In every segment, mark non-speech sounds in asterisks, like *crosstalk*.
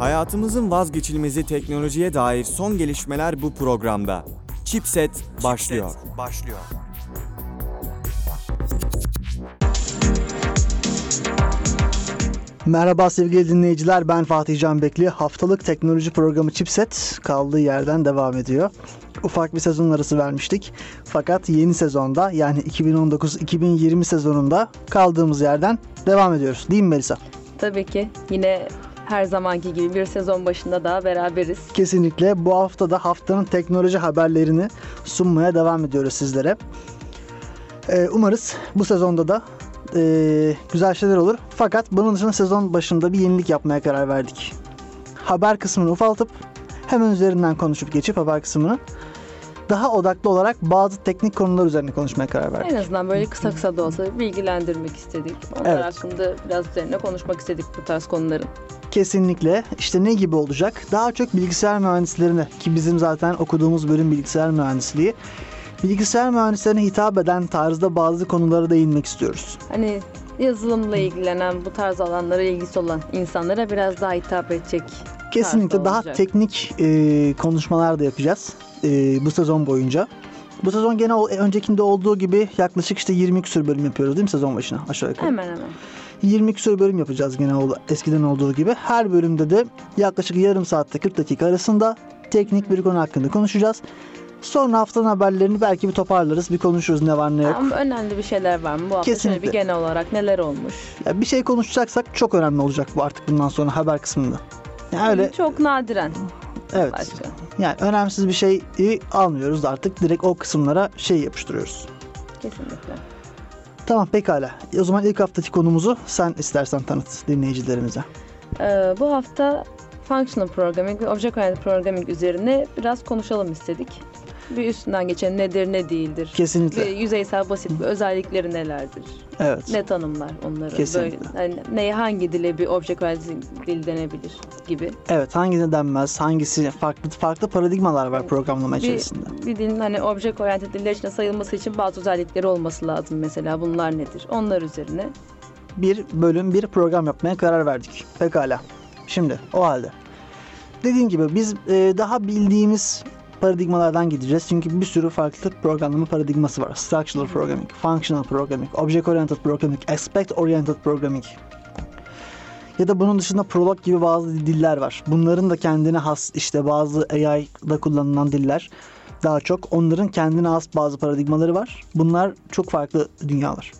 Hayatımızın vazgeçilmezi teknolojiye dair son gelişmeler bu programda. Chipset başlıyor. başlıyor. Merhaba sevgili dinleyiciler ben Fatih Can Bekli. Haftalık teknoloji programı Chipset kaldığı yerden devam ediyor. Ufak bir sezon arası vermiştik. Fakat yeni sezonda yani 2019-2020 sezonunda kaldığımız yerden devam ediyoruz. Değil mi Melisa? Tabii ki yine her zamanki gibi bir sezon başında daha beraberiz. Kesinlikle bu hafta da haftanın teknoloji haberlerini sunmaya devam ediyoruz sizlere. Ee, umarız bu sezonda da e, güzel şeyler olur. Fakat bunun dışında sezon başında bir yenilik yapmaya karar verdik. Haber kısmını ufaltıp hemen üzerinden konuşup geçip haber kısmını daha odaklı olarak bazı teknik konular üzerine konuşmaya karar verdik. En azından böyle kısa kısa da olsa bilgilendirmek istedik. Onlar Evet. hakkında biraz üzerine konuşmak istedik bu tarz konuların. Kesinlikle. İşte ne gibi olacak? Daha çok bilgisayar mühendislerine ki bizim zaten okuduğumuz bölüm bilgisayar mühendisliği. Bilgisayar mühendislerine hitap eden tarzda bazı konulara değinmek istiyoruz. Hani yazılımla ilgilenen, bu tarz alanlara ilgisi olan insanlara biraz daha hitap edecek. Kesinlikle daha olacak. teknik e, konuşmalar da yapacağız e, bu sezon boyunca. Bu sezon gene o, öncekinde olduğu gibi yaklaşık işte 20 küsur bölüm yapıyoruz değil mi sezon başına aşağı yukarı? Hemen hemen. 20 küsur bölüm yapacağız gene ol- eskiden olduğu gibi. Her bölümde de yaklaşık yarım saatte 40 dakika arasında teknik bir konu hakkında konuşacağız. Sonra haftanın haberlerini belki bir toparlarız, bir konuşuruz ne var ne yok. Ama önemli bir şeyler var mı? Bu hafta şöyle Kesinlikle. bir genel olarak neler olmuş? Ya bir şey konuşacaksak çok önemli olacak bu artık bundan sonra haber kısmında. Yani öyle Çok nadiren evet. başka. Yani önemsiz bir şeyi almıyoruz artık direkt o kısımlara şey yapıştırıyoruz. Kesinlikle. Tamam pekala. O zaman ilk haftaki konumuzu sen istersen tanıt dinleyicilerimize. Ee, bu hafta Functional Programming ve Object Oriented Programming üzerine biraz konuşalım istedik. Bir üstünden geçen nedir ne değildir. Kesinlikle. Bir yüzeysel basit bir özellikleri nelerdir? Evet. Ne tanımlar onları? Kesinlikle. Böyle, hani neye hangi dile bir object oriented dil denebilir gibi. Evet hangisine denmez, hangisi farklı farklı paradigmalar var programlama içerisinde. Bir, bir dilin hani object oriented diller içinde sayılması için bazı özellikleri olması lazım mesela. Bunlar nedir? Onlar üzerine. Bir bölüm bir program yapmaya karar verdik. Pekala. Şimdi o halde. Dediğim gibi biz e, daha bildiğimiz paradigmalardan gideceğiz. Çünkü bir sürü farklı programlama paradigması var. Structural Programming, Functional Programming, Object Oriented Programming, Aspect Oriented Programming. Ya da bunun dışında Prolog gibi bazı diller var. Bunların da kendine has işte bazı AI'da kullanılan diller. Daha çok onların kendine has bazı paradigmaları var. Bunlar çok farklı dünyalar.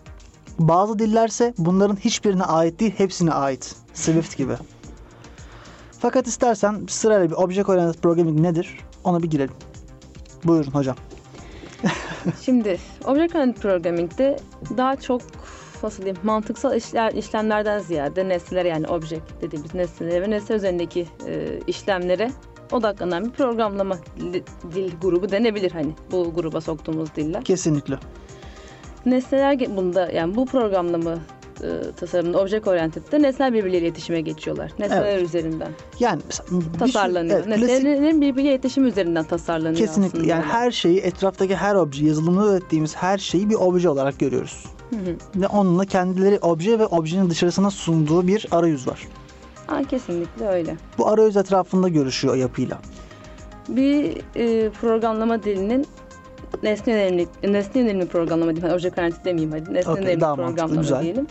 Bazı dillerse bunların hiçbirine ait değil, hepsine ait. Swift gibi. Fakat istersen sırayla bir Object Oriented Programming nedir? Ona bir girelim. Buyurun hocam. *laughs* Şimdi Object Oriented Programming'de daha çok nasıl diyeyim mantıksal işler, işlemlerden ziyade nesnelere yani object dediğimiz nesnelere ve nesne üzerindeki e, işlemlere odaklanan bir programlama dil, dil grubu denebilir hani bu gruba soktuğumuz diller. Kesinlikle. Nesneler bunda yani bu programlama e, tasarımında object oriented'de nesneler birbirleriyle iletişime geçiyorlar. Nesneler üzerinden Yani mesela sürü- tasarlanıyor. evet, klasik- Nesnelerin birbiriyle iletişim üzerinden tasarlanıyor kesinlikle. aslında. Yani her şeyi etraftaki her obje, yazılımda ürettiğimiz her şeyi bir obje olarak görüyoruz. Hı hı. Ve onunla kendileri obje ve objenin dışarısına sunduğu bir arayüz var. Aa, kesinlikle öyle. Bu arayüz etrafında görüşüyor yapıyla. Bir e, programlama dilinin nesne yönelimli, nesne yönelimli programlama diyeyim. Hadi Object oriented demeyeyim hadi. Nesne Okey, yönelimli mantıklı, programlama güzel. diyelim.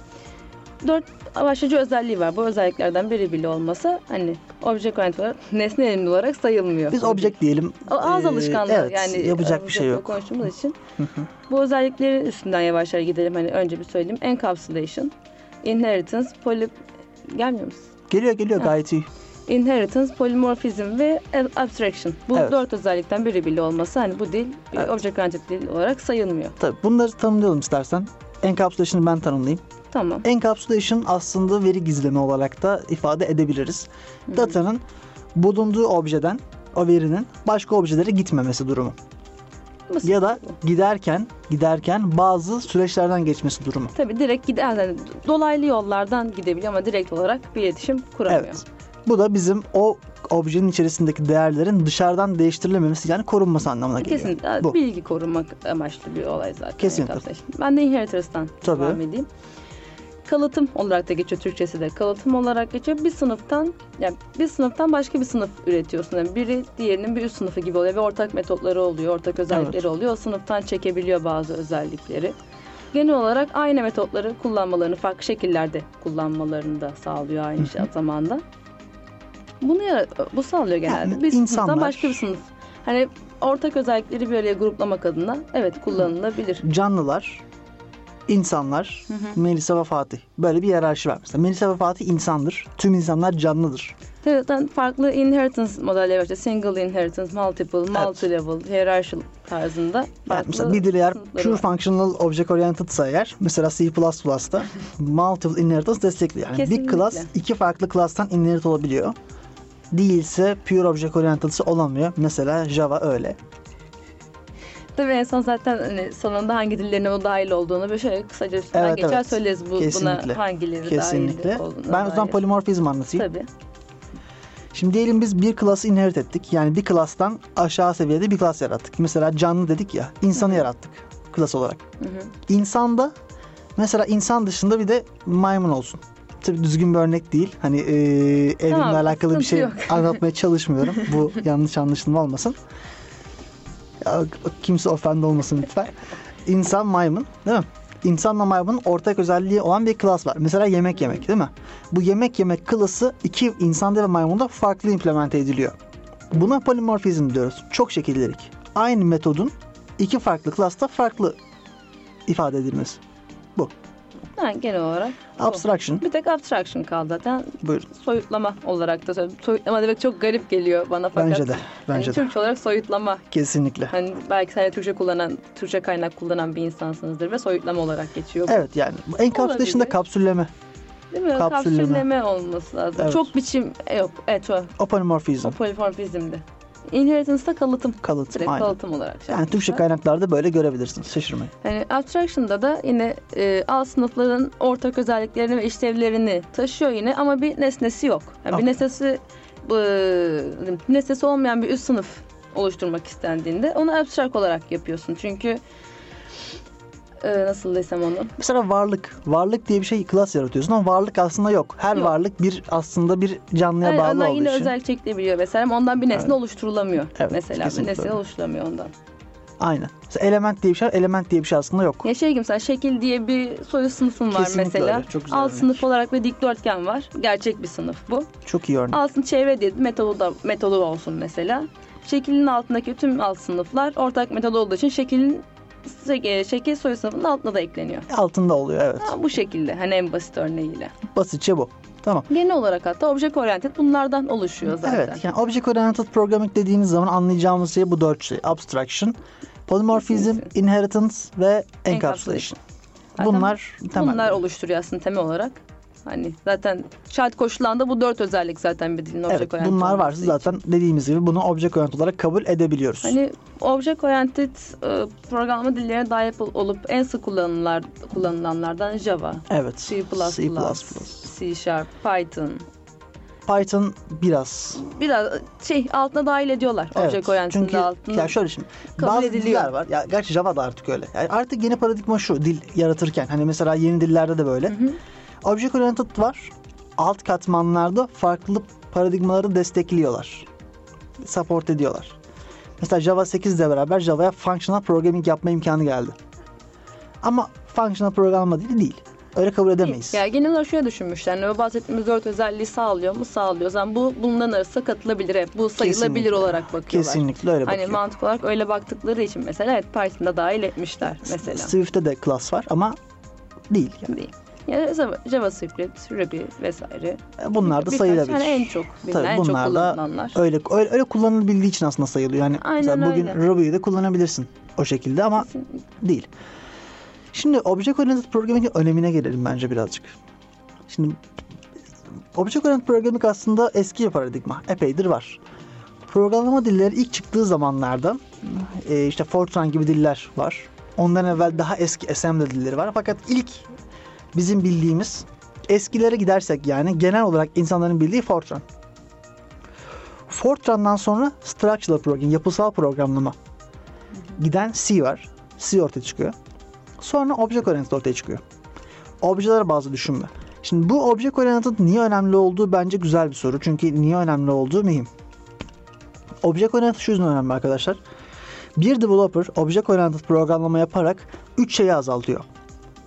Dört başlıca özelliği var. Bu özelliklerden biri bile olmasa hani object oriented olarak nesne yönelimli olarak sayılmıyor. Biz object diyelim. Ağız Ee, alışkanlığı evet, yani yapacak bir şey yok. konuştuğumuz için. Bu özelliklerin üstünden yavaş yavaş gidelim. Hani önce bir söyleyeyim. Encapsulation, inheritance, poly... Gelmiyor musun? Geliyor geliyor Ha. gayet iyi. Inheritance, polymorphism ve abstraction. Bu Evet. dört özellikten biri bile olmasa hani bu dil bir Evet. object oriented dil olarak sayılmıyor. Tabii bunları tanımlayalım istersen. Encapsulation'ı ben tanımlayayım. Tamam. Encapsulation aslında veri gizleme olarak da ifade edebiliriz. Datanın bulunduğu objeden o verinin başka objelere gitmemesi durumu. Ya da giderken giderken bazı süreçlerden geçmesi durumu. Tabii direkt gider, yani dolaylı yollardan gidebiliyor ama direkt olarak bir iletişim kuramıyor. Evet. Bu da bizim o objenin içerisindeki değerlerin dışarıdan değiştirilememesi yani korunması anlamına geliyor. Kesinlikle Bu. bilgi korumak amaçlı bir olay zaten. Kesinlikle. Ben de inheritance'dan Tabii. devam edeyim. kalıtım olarak da geçiyor Türkçesi de kalıtım olarak geçiyor. Bir sınıftan yani bir sınıftan başka bir sınıf üretiyorsun. Yani biri diğerinin bir üst sınıfı gibi oluyor ve ortak metotları oluyor, ortak özellikleri Evet. oluyor. O sınıftan çekebiliyor bazı özellikleri. Genel olarak aynı metotları kullanmalarını, farklı şekillerde kullanmalarını da sağlıyor aynı şey zamanda. Bunu yara- bu sağlıyor genelde. Yani bir sınıftan insanlar- başka bir sınıf. Hani ortak özellikleri bir araya gruplamak adına evet kullanılabilir. Canlılar, insanlar, Melisa ve Fatih. Böyle bir hiyerarşi var. Mesela Melisa ve Fatih insandır. Tüm insanlar canlıdır. Evet, zaten farklı inheritance modelleri var. İşte single inheritance, multiple, multi-level, hierarchical tarzında Yani mesela bir dil eğer pure var. functional object oriented'sa eğer mesela C++'da *laughs* multiple inheritance destekliyor. Yani bir Kesinlikle. class iki farklı class'tan inherit olabiliyor. Değilse pure object oriented'sa olamıyor. Mesela Java öyle. Tabii en son zaten hani sonunda hangi dillerine o dahil olduğunu bir şöyle kısaca üstünden Evet, geçer evet. söyleriz bu, Kesinlikle. buna hangileri Kesinlikle. dahil olduğuna Ben o zaman polimorfizm anlatayım. Tabii. Şimdi diyelim biz bir class'ı inherit ettik. Yani bir class'tan aşağı seviyede bir class yarattık. Mesela canlı dedik ya, insanı yarattık class olarak. İnsanda mesela insan dışında bir de maymun olsun. Tabii düzgün bir örnek değil. Hani e, evrimle Tamam, alakalı bir şey yok. *laughs* anlatmaya çalışmıyorum. Bu yanlış anlaşılma olmasın. Ya, kimse ofende olmasın lütfen. İnsan maymun değil mi? İnsanla maymunun ortak özelliği olan bir klas var. Mesela yemek yemek değil mi? Bu yemek yemek klası iki insanda ve maymunda farklı implemente ediliyor. Buna polimorfizm diyoruz. Çok şekillilik. Aynı metodun iki farklı klasta farklı ifade edilmesi. Yani genel olarak bu. Abstraction. Bir tek abstraction kaldı zaten. Buyurun. Soyutlama olarak da. Soyutlama demek çok garip geliyor bana fakat. Bence de. Bence hani de. Türkçe olarak soyutlama. Kesinlikle. Hani belki sadece Türkçe kullanan, Türkçe kaynak kullanan bir insansınızdır ve soyutlama olarak geçiyor. bu. Evet yani. bu Encapsulation'da Olabilir. kapsülleme. Değil mi? kapsülleme. Kapsülleme olması lazım. Evet. Çok biçim e, yok. Evet o. O polimorfizm. Inheritance'da kalıtım. Kalıtım. Direkt Aynen. kalıtım olarak. şey Yani Türkçe kaynaklarda böyle görebilirsiniz. Şaşırmayın. Yani abstraction'da da yine e, alt sınıfların ortak özelliklerini ve işlevlerini taşıyor yine ama bir nesnesi yok. Yani bir nesnesi e, nesnesi olmayan bir üst sınıf oluşturmak istendiğinde onu abstract olarak yapıyorsun. Çünkü e, nasıl desem onu? Mesela varlık. Varlık diye bir şey klas yaratıyorsun ama varlık aslında yok. Her Yok. varlık bir aslında bir canlıya Yani bağlı olduğu yine için. özel çeklebiliyor mesela ama ondan bir nesne Evet. oluşturulamıyor. Evet, mesela bir nesne oluşturulamıyor ondan. Aynen. Mesela element diye bir şey. Element diye bir şey aslında yok. Ya şey gibi mesela şekil diye bir soyu sınıfın var Kesinlikle mesela. öyle. Çok güzel Alt örnek. sınıf olarak bir dikdörtgen var. Gerçek bir sınıf bu. Çok iyi örnek. Altın çevre diye metodu da metodu olsun mesela. Şeklin altındaki tüm alt sınıflar ortak metodu olduğu için şeklin e, şekil soyu sınıfının altına da ekleniyor. Altında oluyor evet. Ha, bu şekilde hani en basit örneğiyle. Basitçe bu. Tamam. Genel olarak hatta object oriented bunlardan oluşuyor zaten. Evet. Yani Object Oriented Programming dediğiniz zaman anlayacağımız şey bu dört şey. Abstraction, Polymorphism. Inheritance ve Encapsulation. Encapsulation. Bunlar temel. Bunlar oluşturuyor aslında temel olarak. Hani zaten şart koşulanda bu dört özellik zaten bir dilin object Evet, oriented bunlar varsa için. zaten dediğimiz gibi bunu object oriented olarak kabul edebiliyoruz. Hani object oriented e, programlama dillerine dahil olup en sık kullanılanlar, kullanılanlardan Java, evet. C++, C++. C Sharp, Python. Python biraz. Biraz şey altına dahil ediyorlar. Evet. Object oriented'ın Çünkü altına. ya şöyle şimdi kabul bazı ediliyor. diller var. Ya gerçi Java da artık öyle. Yani artık yeni paradigma şu dil yaratırken hani mesela yeni dillerde de böyle. Object oriented var. Alt katmanlarda farklı paradigmaları destekliyorlar. Support ediyorlar. Mesela Java 8 ile beraber Java'ya functional programming yapma imkanı geldi. Ama functional programlama dili değil. Öyle kabul edemeyiz. Ya genel olarak şöyle düşünmüşler. Yani bahsettiğimiz dört özelliği sağlıyor mu? Sağlıyor. Zaman bu bunların arasında katılabilir. Hep bu sayılabilir Kesinlikle. olarak bakıyorlar. Kesinlikle öyle Hani bakıyor. mantık olarak öyle baktıkları için mesela evet Python'da dahil etmişler mesela. Swift'te de class var ama değil. Yani. Değil. Yani Java- JavaScript, Ruby vesaire. Bunlar da sayılabilir. hani en çok bilinen, Tabii en çok bunlar da kullanılanlar. öyle, öyle öyle kullanılabildiği için aslında sayılıyor. Yani Aynen mesela bugün öyle. Ruby'yi de kullanabilirsin o şekilde ama Kesinlikle. değil. Şimdi Object Oriented Programming'in önemine gelelim bence birazcık. Şimdi Object Oriented Programming aslında eski bir paradigma. Epeydir var. Programlama dilleri ilk çıktığı zamanlarda e, işte Fortran gibi diller var. Ondan evvel daha eski assembly dilleri var. Fakat ilk bizim bildiğimiz eskilere gidersek yani genel olarak insanların bildiği Fortran. Fortran'dan sonra structural programming, yapısal programlama giden C var. C ortaya çıkıyor. Sonra Object Oriented ortaya çıkıyor. objeler bazı düşünme. Şimdi bu object oriented niye önemli olduğu bence güzel bir soru. Çünkü niye önemli olduğu mühim. Object oriented şu yüzden önemli arkadaşlar. Bir developer object oriented programlama yaparak 3 şeyi azaltıyor.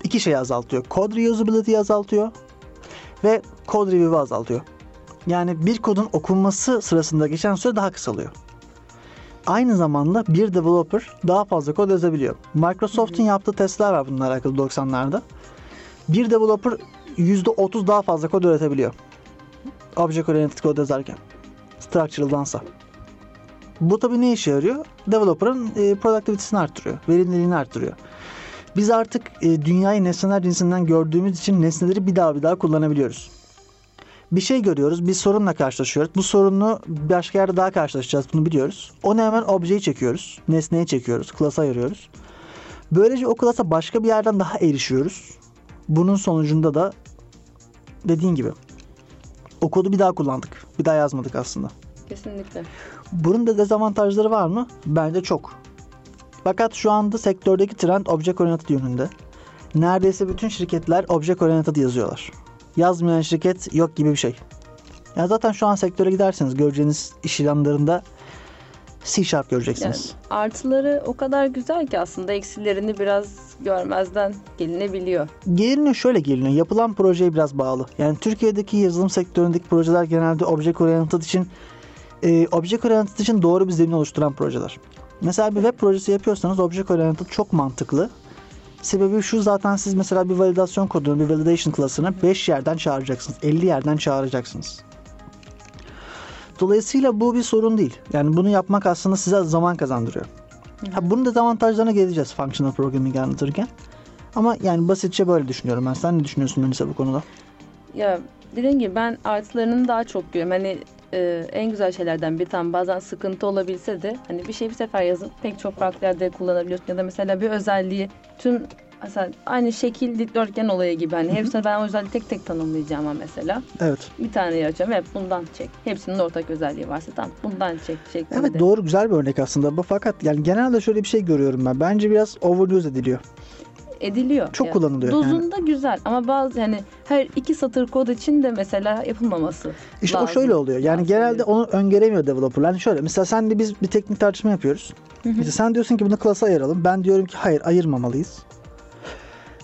2 şeyi azaltıyor. Code reusability'yi azaltıyor ve code review'u azaltıyor. Yani bir kodun okunması sırasında geçen süre daha kısalıyor. Aynı zamanda bir developer daha fazla kod yazabiliyor. Microsoft'un yaptığı testler var bununla alakalı 90'larda. Bir developer %30 daha fazla kod üretebiliyor. Object Oriented kod yazarken. Structural'dansa. Bu tabii ne işe yarıyor? Developer'ın e, productivity'sini arttırıyor. Verimliliğini arttırıyor. Biz artık e, dünyayı nesneler cinsinden gördüğümüz için nesneleri bir daha bir daha kullanabiliyoruz. Bir şey görüyoruz, bir sorunla karşılaşıyoruz. Bu sorunu başka yerde daha karşılaşacağız, bunu biliyoruz. Onu hemen objeyi çekiyoruz, nesneye çekiyoruz, klasa ayırıyoruz. Böylece o klasa başka bir yerden daha erişiyoruz. Bunun sonucunda da dediğin gibi o kodu bir daha kullandık. Bir daha yazmadık aslında. Kesinlikle. Bunun da dezavantajları var mı? Bence çok. Fakat şu anda sektördeki trend object oriented yönünde. Neredeyse bütün şirketler object oriented yazıyorlar. Yazmayan şirket yok gibi bir şey. Ya zaten şu an sektöre giderseniz göreceğiniz iş ilanlarında C Sharp Yani göreceksiniz. artıları o kadar güzel ki aslında eksilerini biraz görmezden gelinebiliyor. Geliniyor şöyle geliniyor. Yapılan projeye biraz bağlı. Yani Türkiye'deki yazılım sektöründeki projeler genelde object oriented için e, object oriented için doğru bir zemin oluşturan projeler. Mesela bir web projesi yapıyorsanız object oriented çok mantıklı. Sebebi şu zaten siz mesela bir validasyon kodunu, bir validation klasını 5 yerden çağıracaksınız. 50 yerden çağıracaksınız. Dolayısıyla bu bir sorun değil. Yani bunu yapmak aslında size zaman kazandırıyor. Ha, bunun dezavantajlarına geleceğiz functional programming anlatırken. Ama yani basitçe böyle düşünüyorum ben. Sen ne düşünüyorsun Melisa bu konuda? Ya dediğim gibi ben artılarını daha çok görüyorum. Hani e, en güzel şeylerden bir tane bazen sıkıntı olabilse de hani bir şey bir sefer yazıp pek çok farklı yerde kullanabiliyorsun. Ya da mesela bir özelliği tüm mesela aynı şekil dikdörtgen olayı gibi hani hepsini ben o özelliği tek tek tanımlayacağım ama mesela Evet. bir tane açacağım hep bundan çek. Hepsinin ortak özelliği varsa tamam bundan çek şeklinde. Evet doğru güzel bir örnek aslında. Bu fakat yani genelde şöyle bir şey görüyorum ben. Bence biraz overuse ediliyor. Ediliyor. Çok Ya, kullanılıyor yani. Dozunda güzel ama bazı hani her iki satır kod için de mesela yapılmaması İşte lazım. o şöyle oluyor. Yani Lazım genelde onu öngöremiyor developer. Yani şöyle mesela sen de biz bir teknik tartışma yapıyoruz. İşte sen diyorsun ki bunu klasa ayıralım. Ben diyorum ki hayır ayırmamalıyız.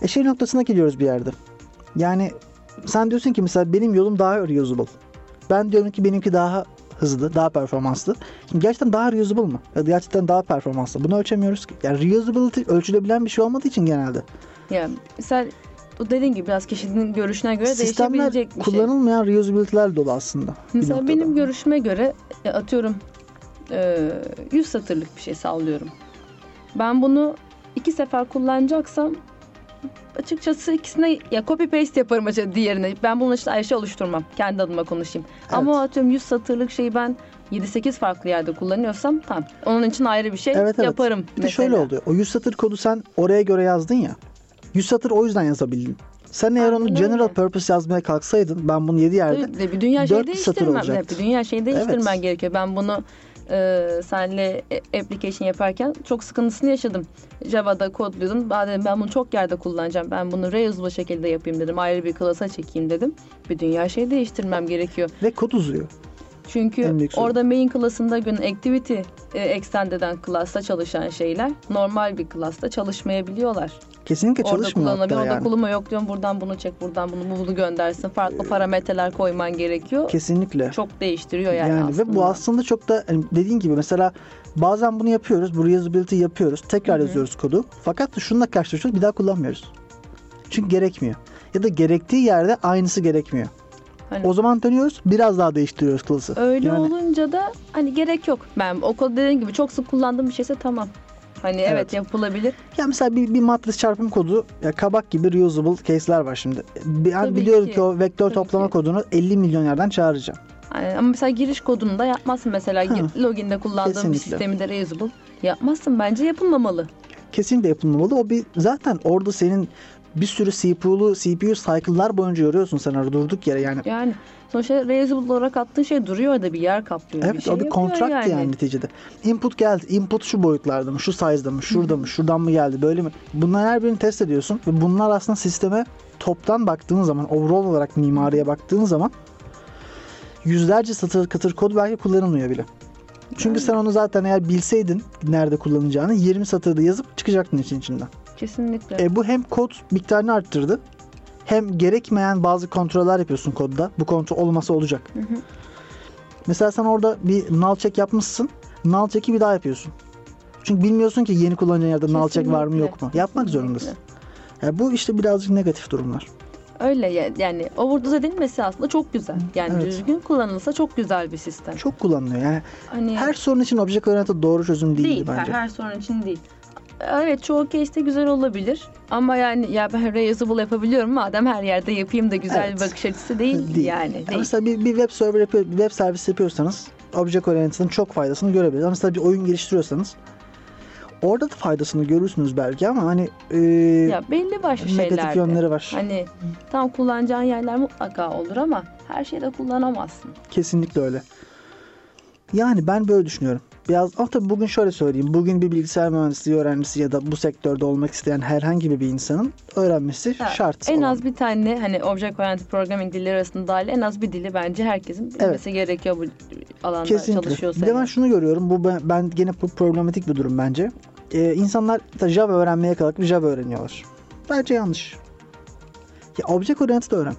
E şey noktasına geliyoruz bir yerde. Yani sen diyorsun ki mesela benim yolum daha reusable. Ben diyorum ki benimki daha hızlı, daha performanslı. Şimdi gerçekten daha reusable mı? Ya da gerçekten daha performanslı. Bunu ölçemiyoruz ki. Yani reusability ölçülebilen bir şey olmadığı için genelde. Ya mesela dediğin gibi biraz kişinin görüşüne göre Sistemler değişebilecek bir şey. kullanılmayan reusability'ler dolu aslında. Mesela benim görüşüme göre e, atıyorum e, 100 satırlık bir şey sallıyorum. Ben bunu iki sefer kullanacaksam açıkçası ikisine ya copy paste yaparım açıkçası diğerine. Ben bunun için ayrı şey oluşturmam. Kendi adıma konuşayım. Ama o atıyorum 100 satırlık şeyi ben 7-8 farklı yerde kullanıyorsam tamam. Onun için ayrı bir şey Evet, evet. yaparım. Bir de şöyle oluyor. O 100 satır kodu sen oraya göre yazdın ya. 100 satır o yüzden yazabildin. Sen eğer onu general öyle. purpose yazmaya kalksaydın ben bunu 7 yerde bir dünya şey dört satır değiştirmem. olacaktı. Bir dünya şey değiştirmen Evet. gerekiyor. Ben bunu e, senle e, application yaparken çok sıkıntısını yaşadım. Java'da kodluyordum. Ben dedim ben bunu çok yerde kullanacağım. Ben bunu reusable şekilde yapayım dedim. Ayrı bir klasa çekeyim dedim. Bir dünya şey değiştirmem gerekiyor. ve kod uzuyor. Çünkü orada main class'ında gün activity e, extend eden class'ta çalışan şeyler normal bir class'ta çalışmayabiliyorlar. Kesinlikle Orada çalışmıyor hatta Orada yani. kullanma yok diyorum. Buradan bunu çek, buradan bunu bunu göndersin. Farklı parametreler koyman gerekiyor. Kesinlikle. Çok değiştiriyor yani, Yani, aslında. ve bu aslında çok da hani dediğin gibi mesela bazen bunu yapıyoruz. Bu reusability yapıyoruz. Tekrar yazıyoruz kodu. Fakat şununla karşılaşıyoruz. Bir daha kullanmıyoruz. Çünkü gerekmiyor. Ya da gerektiği yerde aynısı gerekmiyor. Hani- O zaman dönüyoruz. Biraz daha değiştiriyoruz klası. Öyle Yani- olunca da hani gerek yok. Ben o kod dediğim gibi çok sık kullandığım bir şeyse tamam. Hani evet, Evet. yapılabilir. Ya mesela bir, bir matris çarpım kodu ya kabak gibi reusable case'ler var şimdi. Ben Tabii biliyorum ki. ki. o vektör Tabii toplama ki. kodunu 50 milyon yerden çağıracağım. Yani ama mesela giriş kodunu da yapmazsın mesela Ha, loginde kullandığın bir kesinlikle. sistemi de reusable yapmazsın. Bence yapılmamalı. Kesinlikle yapılmamalı. O bir zaten orada senin bir sürü CPU'lu CPU cycle'lar boyunca yoruyorsun sen orada durduk yere yani. Yani sonuçta reusable olarak attığın şey duruyor orada bir yer kaplıyor. Evet bir şey o bir kontrakt yani. neticede. Input geldi. Input şu boyutlarda mı? Şu size'da mı? Şurada mı? Şuradan mı geldi? Böyle mi? Bunların her birini test ediyorsun. Ve bunlar aslında sisteme toptan baktığın zaman, overall olarak mimariye baktığın zaman yüzlerce satır katır kod belki kullanılmıyor bile. Çünkü sen onu zaten eğer bilseydin nerede kullanacağını 20 satırda yazıp çıkacaktın için içinden. Kesinlikle. E, bu hem kod miktarını arttırdı hem gerekmeyen bazı kontroller yapıyorsun kodda. Bu kontrol olmasa olacak. Hı hı. Mesela sen orada bir null check yapmışsın. Null check'i bir daha yapıyorsun. Çünkü bilmiyorsun ki yeni kullanacağın yerde null check var mı yok mu. Yapmak kesinlikle. zorundasın. Yani bu işte birazcık negatif durumlar. Öyle ya- yani overdose edilmesi aslında çok güzel. Yani Evet. düzgün kullanılsa çok güzel bir sistem. Çok kullanılıyor. Yani hani her sorun için object oriented doğru çözüm değil, değil, bence. her, her sorun için değil. Evet çoğu case'te güzel olabilir ama yani ya ben reusable yapabiliyorum madem her yerde yapayım da güzel Evet. bir bakış açısı değil, Değil. yani. Ya Değil. Mesela bir, bir web server yapıyor, bir web servis yapıyorsanız object oriented'ın çok faydasını görebiliriz. Ama mesela bir oyun geliştiriyorsanız orada da faydasını görürsünüz belki ama hani e, Ya belli başlı negatif şeylerde. yönleri var. Hani tam kullanacağın yerler mutlaka olur ama her şeyde kullanamazsın. Kesinlikle öyle. Yani ben böyle düşünüyorum. Biraz ama tabii bugün şöyle söyleyeyim. Bugün bir bilgisayar mühendisliği öğrencisi ya da bu sektörde olmak isteyen herhangi bir insanın öğrenmesi Ya, şart. En olan. az bir tane hani object oriented programming dilleri arasında dahil en az bir dili bence herkesin bilmesi gerekiyor bu alanda Kesinlikle. çalışıyorsa. Bir de ben şunu görüyorum. Bu ben, ben gene bu problematik bir durum bence. Ee, insanlar da Java öğrenmeye kalkıp Java öğreniyorlar. Bence yanlış. Ya object oriented öğren.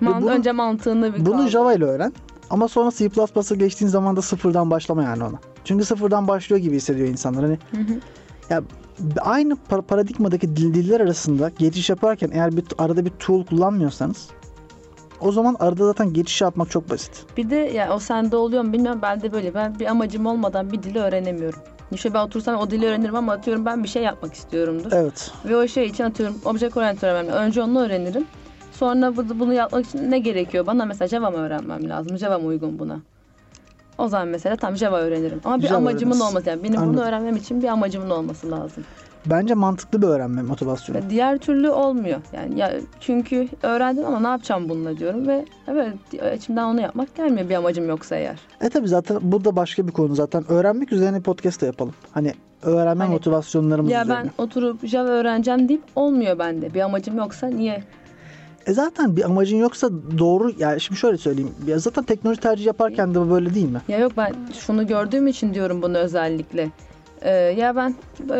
Mant- bunu- önce mantığını bir Bunu kaldır. Java ile öğren. Ama sonra C++'a geçtiğin zaman da sıfırdan başlama yani ona. Çünkü sıfırdan başlıyor gibi hissediyor insanlar. Hani Hı hı. ya aynı par- paradigmadaki dil- diller arasında geçiş yaparken eğer bir arada bir tool kullanmıyorsanız o zaman arada zaten geçiş yapmak çok basit. Bir de ya o sende oluyor mu bilmiyorum ben de böyle ben bir amacım olmadan bir dili öğrenemiyorum. İşte ben otursam o dili öğrenirim ama atıyorum ben bir şey yapmak istiyorumdur. Evet. Ve o şey için atıyorum object oriented öğrenmem. Önce onu öğrenirim. Sonra bu- bunu yapmak için ne gerekiyor? Bana mesela Java mı öğrenmem lazım? Java mı uygun buna? O zaman mesela tam Java öğrenirim. Ama bir Java amacımın öğrenirsin. olması yani benim Anladım. bunu öğrenmem için bir amacımın olması lazım. Bence mantıklı bir öğrenme motivasyonu. Ve diğer türlü olmuyor. Yani ya çünkü öğrendim ama ne yapacağım bununla diyorum ve evet içimden onu yapmak gelmiyor bir amacım yoksa eğer. E tabi zaten bu da başka bir konu zaten. Öğrenmek üzerine podcast da yapalım. Hani öğrenme Hani, motivasyonlarımız Ya üzerine. ben oturup Java öğreneceğim deyip olmuyor bende. Bir amacım yoksa niye? E zaten bir amacın yoksa doğru yani şimdi şöyle söyleyeyim. Ya zaten teknoloji tercih yaparken de böyle değil mi? Ya yok ben şunu gördüğüm için diyorum bunu özellikle. Ee, ya ben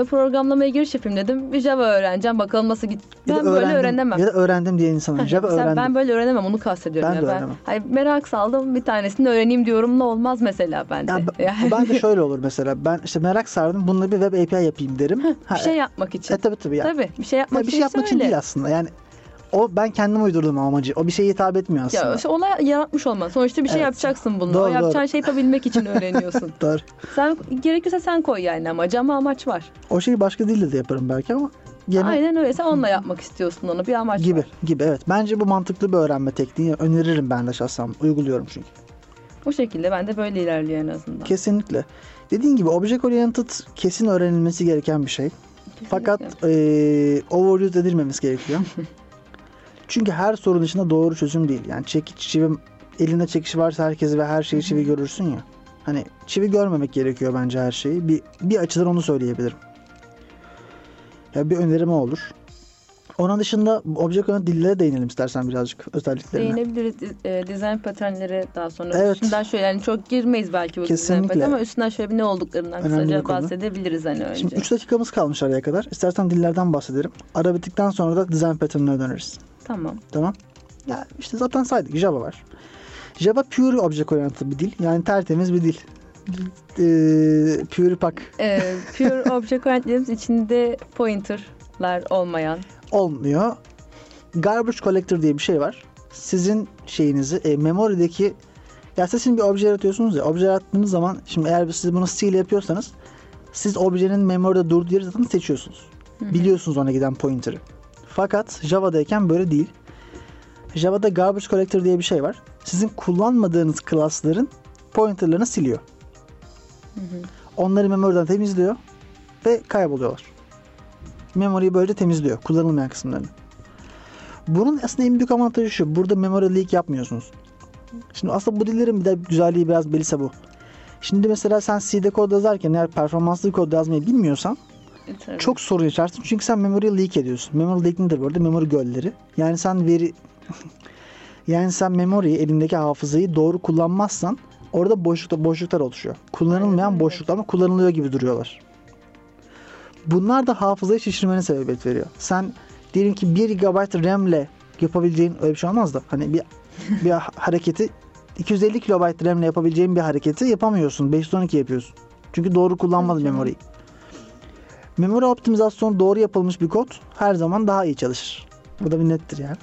programlamaya giriş yapayım dedim. Bir Java öğreneceğim bakalım nasıl git. Ya Ben da böyle öğrenemem. Ya da öğrendim diye insan. Heh, Java öğrendim. Ben böyle öğrenemem onu kastediyorum. Ben ya de ben öğrenemem. Hayır, merak saldım bir tanesini öğreneyim diyorum ne olmaz mesela bende. Ya ben, *laughs* Yani ben de şöyle olur mesela. Ben işte merak sardım. Bununla bir web API yapayım derim. Ha, bir şey yapmak için. E tabii tabii. Ya. Tabii bir şey Ya yapmak bir için şey yapmak için değil aslında. Yani o ben kendim uydurdum amacı. O bir şeye hitap etmiyor aslında. Ya işte olay yaratmış olman. Sonuçta bir şey Evet. yapacaksın bununla. Doğru, o yapacağın doğru. şeyi yapabilmek için *laughs* öğreniyorsun. Doğru. sen gerekirse sen koy yani amacı ama amaç var. O şeyi başka dilde de yaparım belki ama gene Aynen öyle. Sen onunla yapmak istiyorsun onu. Bir amaç gibi var. gibi evet. Bence bu mantıklı bir öğrenme tekniği. Öneririm ben de şahsen. Uyguluyorum çünkü. O şekilde ben de böyle ilerliyor en azından. Kesinlikle. Dediğin gibi object oriented kesin öğrenilmesi gereken bir şey. Fakat eee overuse edilmemesi gerekiyor. *laughs* Çünkü her sorun içinde doğru çözüm değil. Yani çekiç çivi elinde çekiç varsa herkes ve her şeyi çivi görürsün ya. Hani çivi görmemek gerekiyor bence her şeyi. Bir, bir açıdan onu söyleyebilirim. Ya bir önerim olur. Onun dışında object oriented dillere değinelim istersen birazcık özelliklerine. Değinebiliriz e, dizayn paternleri daha sonra. Evet. Üstünden şöyle yani çok girmeyiz belki bu Kesinlikle. patern ama üstünden şöyle bir ne olduklarından Önemli kısaca bahsedebiliriz hani önce. Şimdi 3 dakikamız kalmış araya kadar. İstersen dillerden bahsedelim. Ara bittikten sonra da design pattern'ına döneriz. Tamam. Tamam. Ya işte zaten saydık. Java var. Java pure object oriented bir dil. Yani tertemiz bir dil. Ee, pure pak E, pure *laughs* object oriented'imiz içinde pointer'lar olmayan. olmuyor. Garbage collector diye bir şey var. Sizin şeyinizi e, memory'deki ya siz şimdi bir obje yaratıyorsunuz ya. Obje yarattığınız zaman şimdi eğer siz bunu C ile yapıyorsanız siz objenin memory'de durduğu yeri zaten seçiyorsunuz. Biliyorsunuz ona giden pointer'ı. Fakat Java'dayken böyle değil. Java'da garbage collector diye bir şey var. Sizin kullanmadığınız klasların pointerlarını siliyor. Onları memory'den temizliyor ve kayboluyorlar. Memory'yi böylece temizliyor. Kullanılmayan kısımlarını. Bunun aslında en büyük avantajı şu. Burada memory leak yapmıyorsunuz. Şimdi aslında bu dillerin bir de güzelliği biraz belirse bu. Şimdi mesela sen C'de kod yazarken eğer performanslı kod yazmayı bilmiyorsan Tabii. çok sorun yaşarsın. Çünkü sen memory leak ediyorsun. Memory leak nedir bu arada? Memory gölleri. Yani sen veri *laughs* yani sen memory'yi elindeki hafızayı doğru kullanmazsan orada boşlukta boşluklar oluşuyor. Kullanılmayan Aynen boşluklar ama kullanılıyor gibi duruyorlar. Bunlar da hafızayı şişirmene sebebiyet veriyor. Sen diyelim ki 1 GB RAM ile yapabileceğin öyle bir şey olmaz da hani bir *laughs* bir hareketi 250 KB RAM ile yapabileceğin bir hareketi yapamıyorsun. 512 yapıyorsun. Çünkü doğru kullanmadın memoriyi. Memori optimizasyonu doğru yapılmış bir kod her zaman daha iyi çalışır. Bu da bir nettir yani.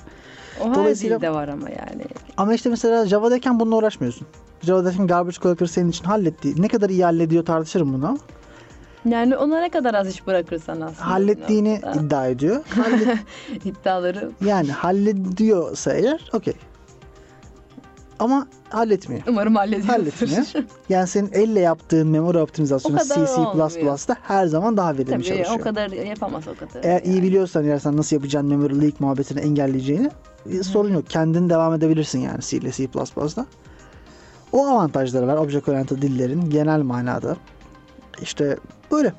o her dolayısıyla- dilde var ama yani. Ama işte mesela Java'dayken bununla uğraşmıyorsun. Java'dayken garbage collector senin için halletti. Ne kadar iyi hallediyor tartışırım bunu. Yani ona ne kadar az iş bırakırsan aslında. Hallettiğini iddia ediyor. *laughs* Hallet- iddiaları yani hallediyorsa eğer okey. Ama halletmiyor. umarım hallediyordur. Halletmiyor. Yani senin elle yaptığın memori optimizasyonu O kadar C, C++ olmuyor. da her zaman daha verimli Tabii çalışıyor. o kadar yapamaz o kadar. Eğer iyi yani. biliyorsan eğer sen nasıl yapacağın memory leak muhabbetini engelleyeceğini e, sorun yok. Kendin devam edebilirsin yani C ile C++'da. O avantajları var object oriented dillerin genel manada. İşte böyle.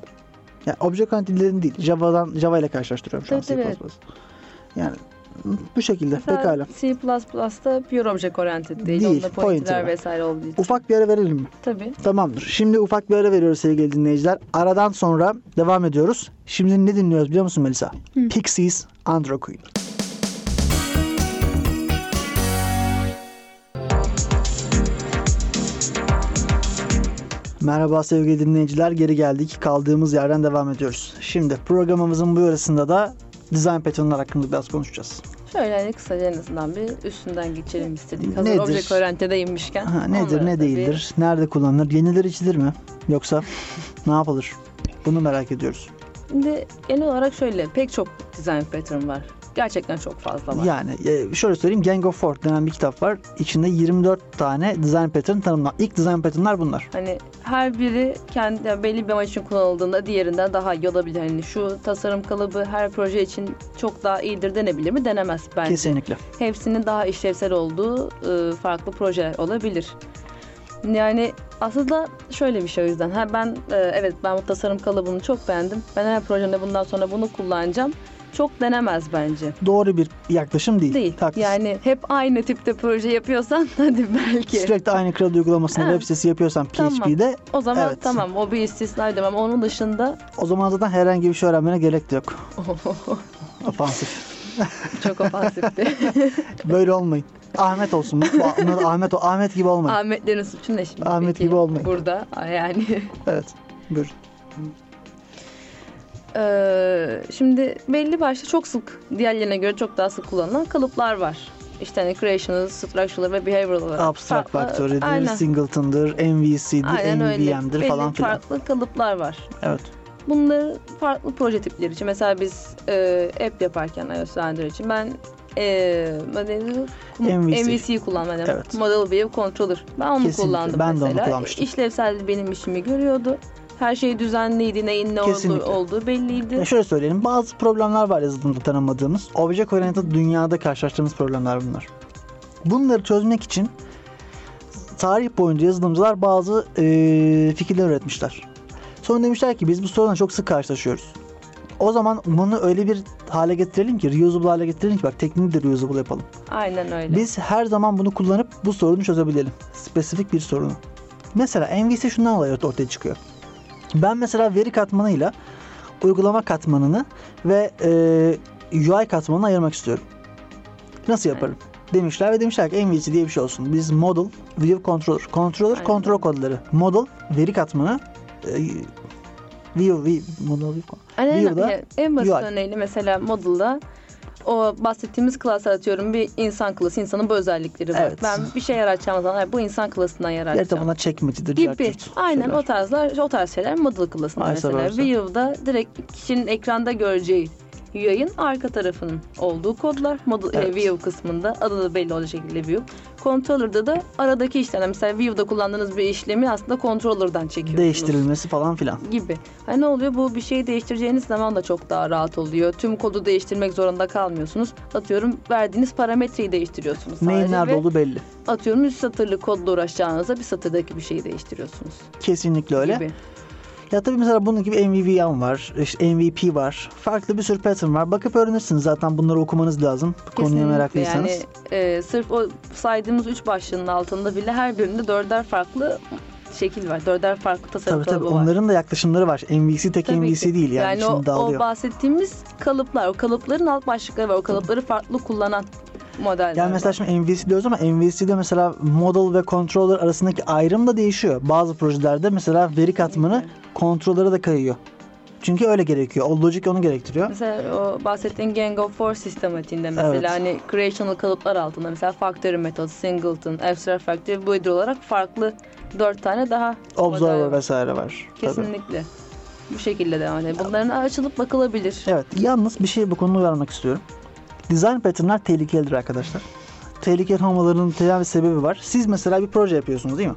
Yani object oriented dillerin değil. Java'dan Java ile karşılaştırıyorum şu an Tabii, C++. tabii. Yani bu şekilde Mesela pekala. C++'da pure object oriented değil. Değil, Onda pointer pointer'ler var. vesaire olduğu için. Ufak bir ara verelim mi? Tabii. Tamamdır. Şimdi ufak bir ara veriyoruz sevgili dinleyiciler. Aradan sonra devam ediyoruz. Şimdi ne dinliyoruz biliyor musun Melisa? Pixies, Andro Queen. Merhaba sevgili dinleyiciler. Geri geldik. Kaldığımız yerden devam ediyoruz. Şimdi programımızın bu yarısında da design patternlar hakkında biraz konuşacağız. Şöyle hani kısaca en azından bir üstünden geçelim istedik. Hazır Nedir? object oriented'e inmişken. Ha, nedir ne da bir- değildir? Nerede kullanılır? Yenilir içilir mi? Yoksa ne yapılır? Bunu merak ediyoruz. Şimdi genel olarak şöyle pek çok design pattern var. Gerçekten çok fazla var. Yani e, şöyle söyleyeyim Gang of Four denen bir kitap var. İçinde 24 tane design pattern tanımlar. İlk design patternlar bunlar. Hani her biri kendi yani belli bir amaç için kullanıldığında diğerinden daha iyi olabilir. Hani şu tasarım kalıbı her proje için çok daha iyidir denebilir mi? Denemez bence. Kesinlikle. Hepsinin daha işlevsel olduğu e, farklı projeler olabilir. Yani aslında şöyle bir şey o yüzden. Ha ben e, evet ben bu tasarım kalıbını çok beğendim. Ben her projemde bundan sonra bunu kullanacağım. Çok denemez bence. Doğru bir yaklaşım değil. Değil. Haklısın. Yani hep aynı tipte proje yapıyorsan *laughs* hadi belki. Sürekli aynı CRUD uygulamasını Ha. web sitesi yapıyorsan Tamam. PHP'de O zaman Evet. tamam o bir istisna demem. Onun dışında o zaman zaten herhangi bir şey öğrenmene gerek de yok. *laughs* Ofansif. çok ofansifti. *laughs* Böyle olmayın. Ahmet olsun. Bu- Bunlar Ahmet Ahmet gibi olmayın. Ahmetlerin suçu ne şimdi? Ahmet peki? gibi olmayın. Burada yani. Evet. Buyurun. Ee, şimdi belli başlı çok sık diğerlerine göre çok daha sık kullanılan kalıplar var. İşte hani creational, structural ve behavioral olarak. Abstract Factory'dir. Singleton'dır, MVC'dir, Aynen öyle. MVM'dir Belli falan filan. farklı kalıplar var. Evet. Bunları farklı proje tipleri için. Mesela biz e, app yaparken iOS Android için ben e, MVC. MVC'yi kullanmadım. Evet. Model View Controller. Ben onu Kesinlikle. kullandım Ben de onu mesela. kullanmıştım. İşlevsel benim işimi görüyordu. Her şey düzenliydi. Neyin ne olduğu, Kesinlikle. olduğu belliydi. Ya şöyle söyleyelim. Bazı problemler var yazılımda tanımadığımız. Object Oriented dünyada karşılaştığımız problemler bunlar. Bunları çözmek için tarih boyunca yazılımcılar bazı eee, fikirler üretmişler. Sonra demişler ki biz bu sorunla çok sık karşılaşıyoruz. O zaman bunu öyle bir hale getirelim ki, reusable hale getirelim ki bak tekniği de reusable yapalım. Aynen öyle. Biz her zaman bunu kullanıp bu sorunu çözebilelim. Spesifik bir sorunu. Mesela MVC şundan dolayı ortaya çıkıyor. Ben mesela veri katmanıyla uygulama katmanını ve e, UI katmanını ayırmak istiyorum. Nasıl yaparım? Demişler ve demişler ki MVC diye bir şey olsun. Biz model, view controller, controller, Aynen. kontrol kodları. Model, veri katmanı, e, view, view, model, view, Aynen, View'da en basit UI. örneğiyle mesela Moodle'da o bahsettiğimiz klasa atıyorum bir insan klası. insanın bu özellikleri var. Evet. Ben bir şey yaratacağım zaman "Ay, bu insan klasından yaratacağım. tabanına çekmecidir. gibi. Aynen şeyler. o tarzlar o tarz şeyler Moodle klasında Vice mesela. View'da direkt kişinin ekranda göreceği UI'ın arka tarafının olduğu kodlar. Model, e, Evet. view kısmında adı da belli olacak şekilde view. Controller'da da aradaki işlemler. Mesela view'da kullandığınız bir işlemi aslında controller'dan çekiyorsunuz. Değiştirilmesi falan filan. gibi. Hani ne oluyor? Bu bir şeyi değiştireceğiniz zaman da çok daha rahat oluyor. Tüm kodu değiştirmek zorunda kalmıyorsunuz. Atıyorum verdiğiniz parametreyi değiştiriyorsunuz Neyin nerede olduğu belli. atıyorum 100 satırlık kodla uğraşacağınıza bir satırdaki bir şeyi değiştiriyorsunuz. Kesinlikle öyle. Gibi. Ya tabii mesela bunun gibi MVVM var, işte MVP var. Farklı bir sürü pattern var. Bakıp öğrenirsiniz zaten bunları okumanız lazım. Bu konuya meraklıysanız. Yani e, sırf o saydığımız üç başlığın altında bile her birinde dörder farklı şekil var. Dörder farklı tasarım Tabii tabii kalıbı var. onların da yaklaşımları var. MVC tek Tabii MVC ki. değil yani, yani şimdi o, o dağılıyor. bahsettiğimiz kalıplar, o kalıpların alt başlıkları var. O kalıpları farklı kullanan modeller Yani mesela var. şimdi MVC diyoruz ama MVC'de mesela model ve controller arasındaki ayrım da değişiyor. Bazı projelerde mesela veri katmanı controller'a da kayıyor. Çünkü öyle gerekiyor. O logic onu gerektiriyor. Mesela o bahsettiğin Gang of Four sistematiğinde mesela Evet. hani creational kalıplar altında mesela factory method, singleton, abstract factory, builder olarak farklı dört tane daha Observer vesaire var. Tabii. Kesinlikle. Bu şekilde devam ediyor. Bunların açılıp bakılabilir. Evet. Yalnız bir şey bu konuda uyarmak istiyorum. Design pattern'lar tehlikelidir arkadaşlar. Tehlikeli olmalarının temel sebebi var. Siz mesela bir proje yapıyorsunuz değil mi?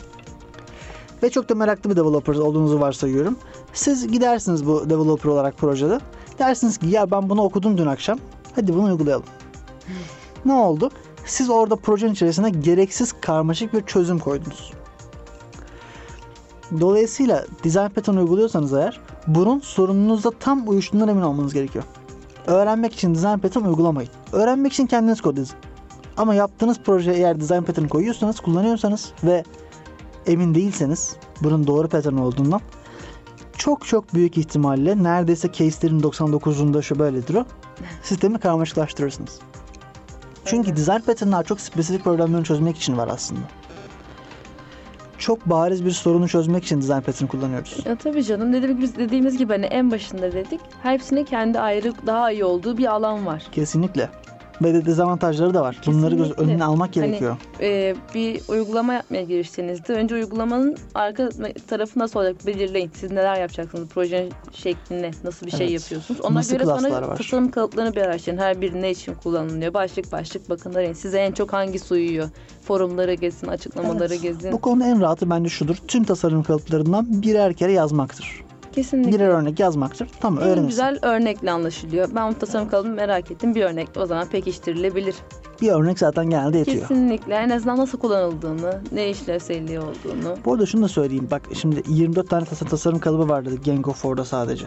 Ve çok da meraklı bir developer olduğunuzu varsayıyorum. Siz gidersiniz bu developer olarak projede. Dersiniz ki ya ben bunu okudum dün akşam. Hadi bunu uygulayalım. *laughs* ne oldu? Siz orada projenin içerisine gereksiz karmaşık bir çözüm koydunuz. Dolayısıyla design pattern uyguluyorsanız eğer bunun sorununuzla tam uyuştuğundan emin olmanız gerekiyor. Öğrenmek için design pattern uygulamayın. Öğrenmek için kendiniz kod yazın. Ama yaptığınız projeye eğer design pattern koyuyorsanız, kullanıyorsanız ve emin değilseniz bunun doğru pattern olduğundan çok çok büyük ihtimalle neredeyse case'lerin 99'unda şu böyledir o. Sistemi karmaşıklaştırırsınız. Çünkü Evet. design pattern'lar çok spesifik problemleri çözmek için var aslında. Çok bariz bir sorunu çözmek için design pattern kullanıyoruz. Ya tabii canım dediğimiz, biz dediğimiz gibi hani en başında dedik. Hepsinin kendi ayrı daha iyi olduğu bir alan var. Kesinlikle. Ve de dezavantajları da var. Bunları göz Kesinlikle. önüne almak Hani gerekiyor. Ee, bir uygulama yapmaya giriştiğinizde önce uygulamanın arka tarafı nasıl olacak belirleyin. Siz neler yapacaksınız? Projenin şekli ne? Nasıl bir şey Evet. yapıyorsunuz? Ona Nasıl göre sonra var? tasarım kalıplarını bir araştırın. Her biri ne için kullanılıyor? Başlık başlık bakın arayın. Size en çok hangisi uyuyor? Forumları gezin, açıklamaları Evet. gezin. Bu konuda en rahatı bence şudur. Tüm tasarım kalıplarından birer kere yazmaktır. Kesinlikle. Birer örnek yazmaktır. Tamam En öğrenirsin. güzel örnekle anlaşılıyor. Ben bu tasarım kalıbını merak ettim. Bir örnek o zaman pekiştirilebilir. Bir örnek zaten genelde yetiyor. Kesinlikle. En azından nasıl kullanıldığını, ne işlevselliği olduğunu. Bu arada şunu da söyleyeyim. Bak şimdi 24 tane tas- tasarım kalıbı var dedik Gang of Four'da sadece.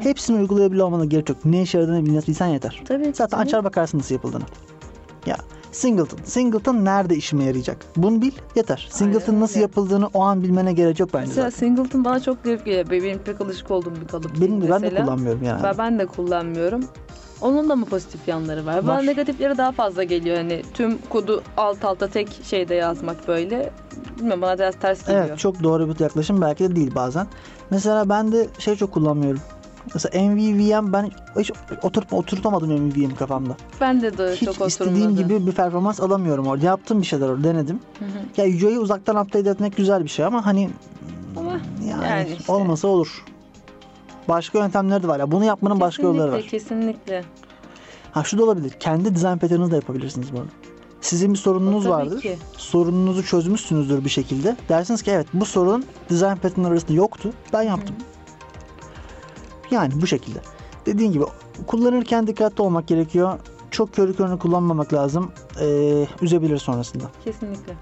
Hepsini uygulayabiliyor olmana gerek yok. Ne işe yaradığını bilsen yeter. Tabii. Zaten kesinlikle. açar bakarsın nasıl yapıldığını. Ya Singleton. Singleton nerede işime yarayacak? Bunu bil yeter. Singleton Aynen nasıl öyle. yapıldığını o an bilmene gerek yok bence Mesela zaten. Singleton bana çok garip geliyor. Benim pek alışık olduğum bir kalıp Benim de ben de kullanmıyorum yani. Ben, ben de kullanmıyorum. Onun da mı pozitif yanları var? Var. Bana negatifleri daha fazla geliyor. Hani tüm kodu alt alta tek şeyde yazmak böyle. Bilmiyorum bana biraz ters geliyor. Evet çok doğru bir yaklaşım belki de değil bazen. Mesela ben de şey çok kullanmıyorum. Mesela MVVM ben hiç oturup oturtamadım MVVM kafamda. Ben de de Hiç çok istediğim oturmadı. gibi bir performans alamıyorum orada. Yaptım bir şeyler orada denedim. Hı hı. Ya UI'yi uzaktan update etmek güzel bir şey ama hani Ama yani, yani işte. olmasa olur. Başka yöntemleri de var. Ya bunu yapmanın başka yolları var. Kesinlikle, Kesinlikle. Ha şu da olabilir. Kendi design pattern'ınızı da yapabilirsiniz bu arada. Sizin bir sorununuz Tabii vardır. ki. Sorununuzu çözmüşsünüzdür bir şekilde. Dersiniz ki evet bu sorun design pattern arasında yoktu. Ben yaptım. Yani bu şekilde. Dediğin gibi kullanırken dikkatli olmak gerekiyor. Çok körü körüne kullanmamak lazım. Ee, üzebilir sonrasında. Kesinlikle.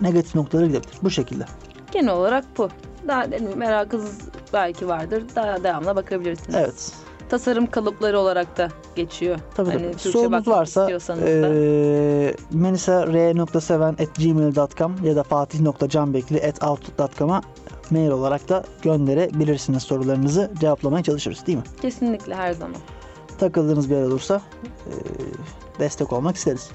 Negatif noktalara gidebilir. Bu şekilde. Genel olarak bu. Daha dediğim gibi merakınız belki vardır. Daha devamlı bakabilirsiniz. Evet. Tasarım kalıpları olarak da geçiyor. Tabii Hani tabii. Sorunuz varsa istiyorsanız da. ee, melisar.seven.gmail.com ya da fatih.canbekli.outlook.com'a mail olarak da gönderebilirsiniz sorularınızı. Cevaplamaya çalışırız değil mi? Kesinlikle her zaman. takıldığınız bir yer olursa e, destek olmak isteriz.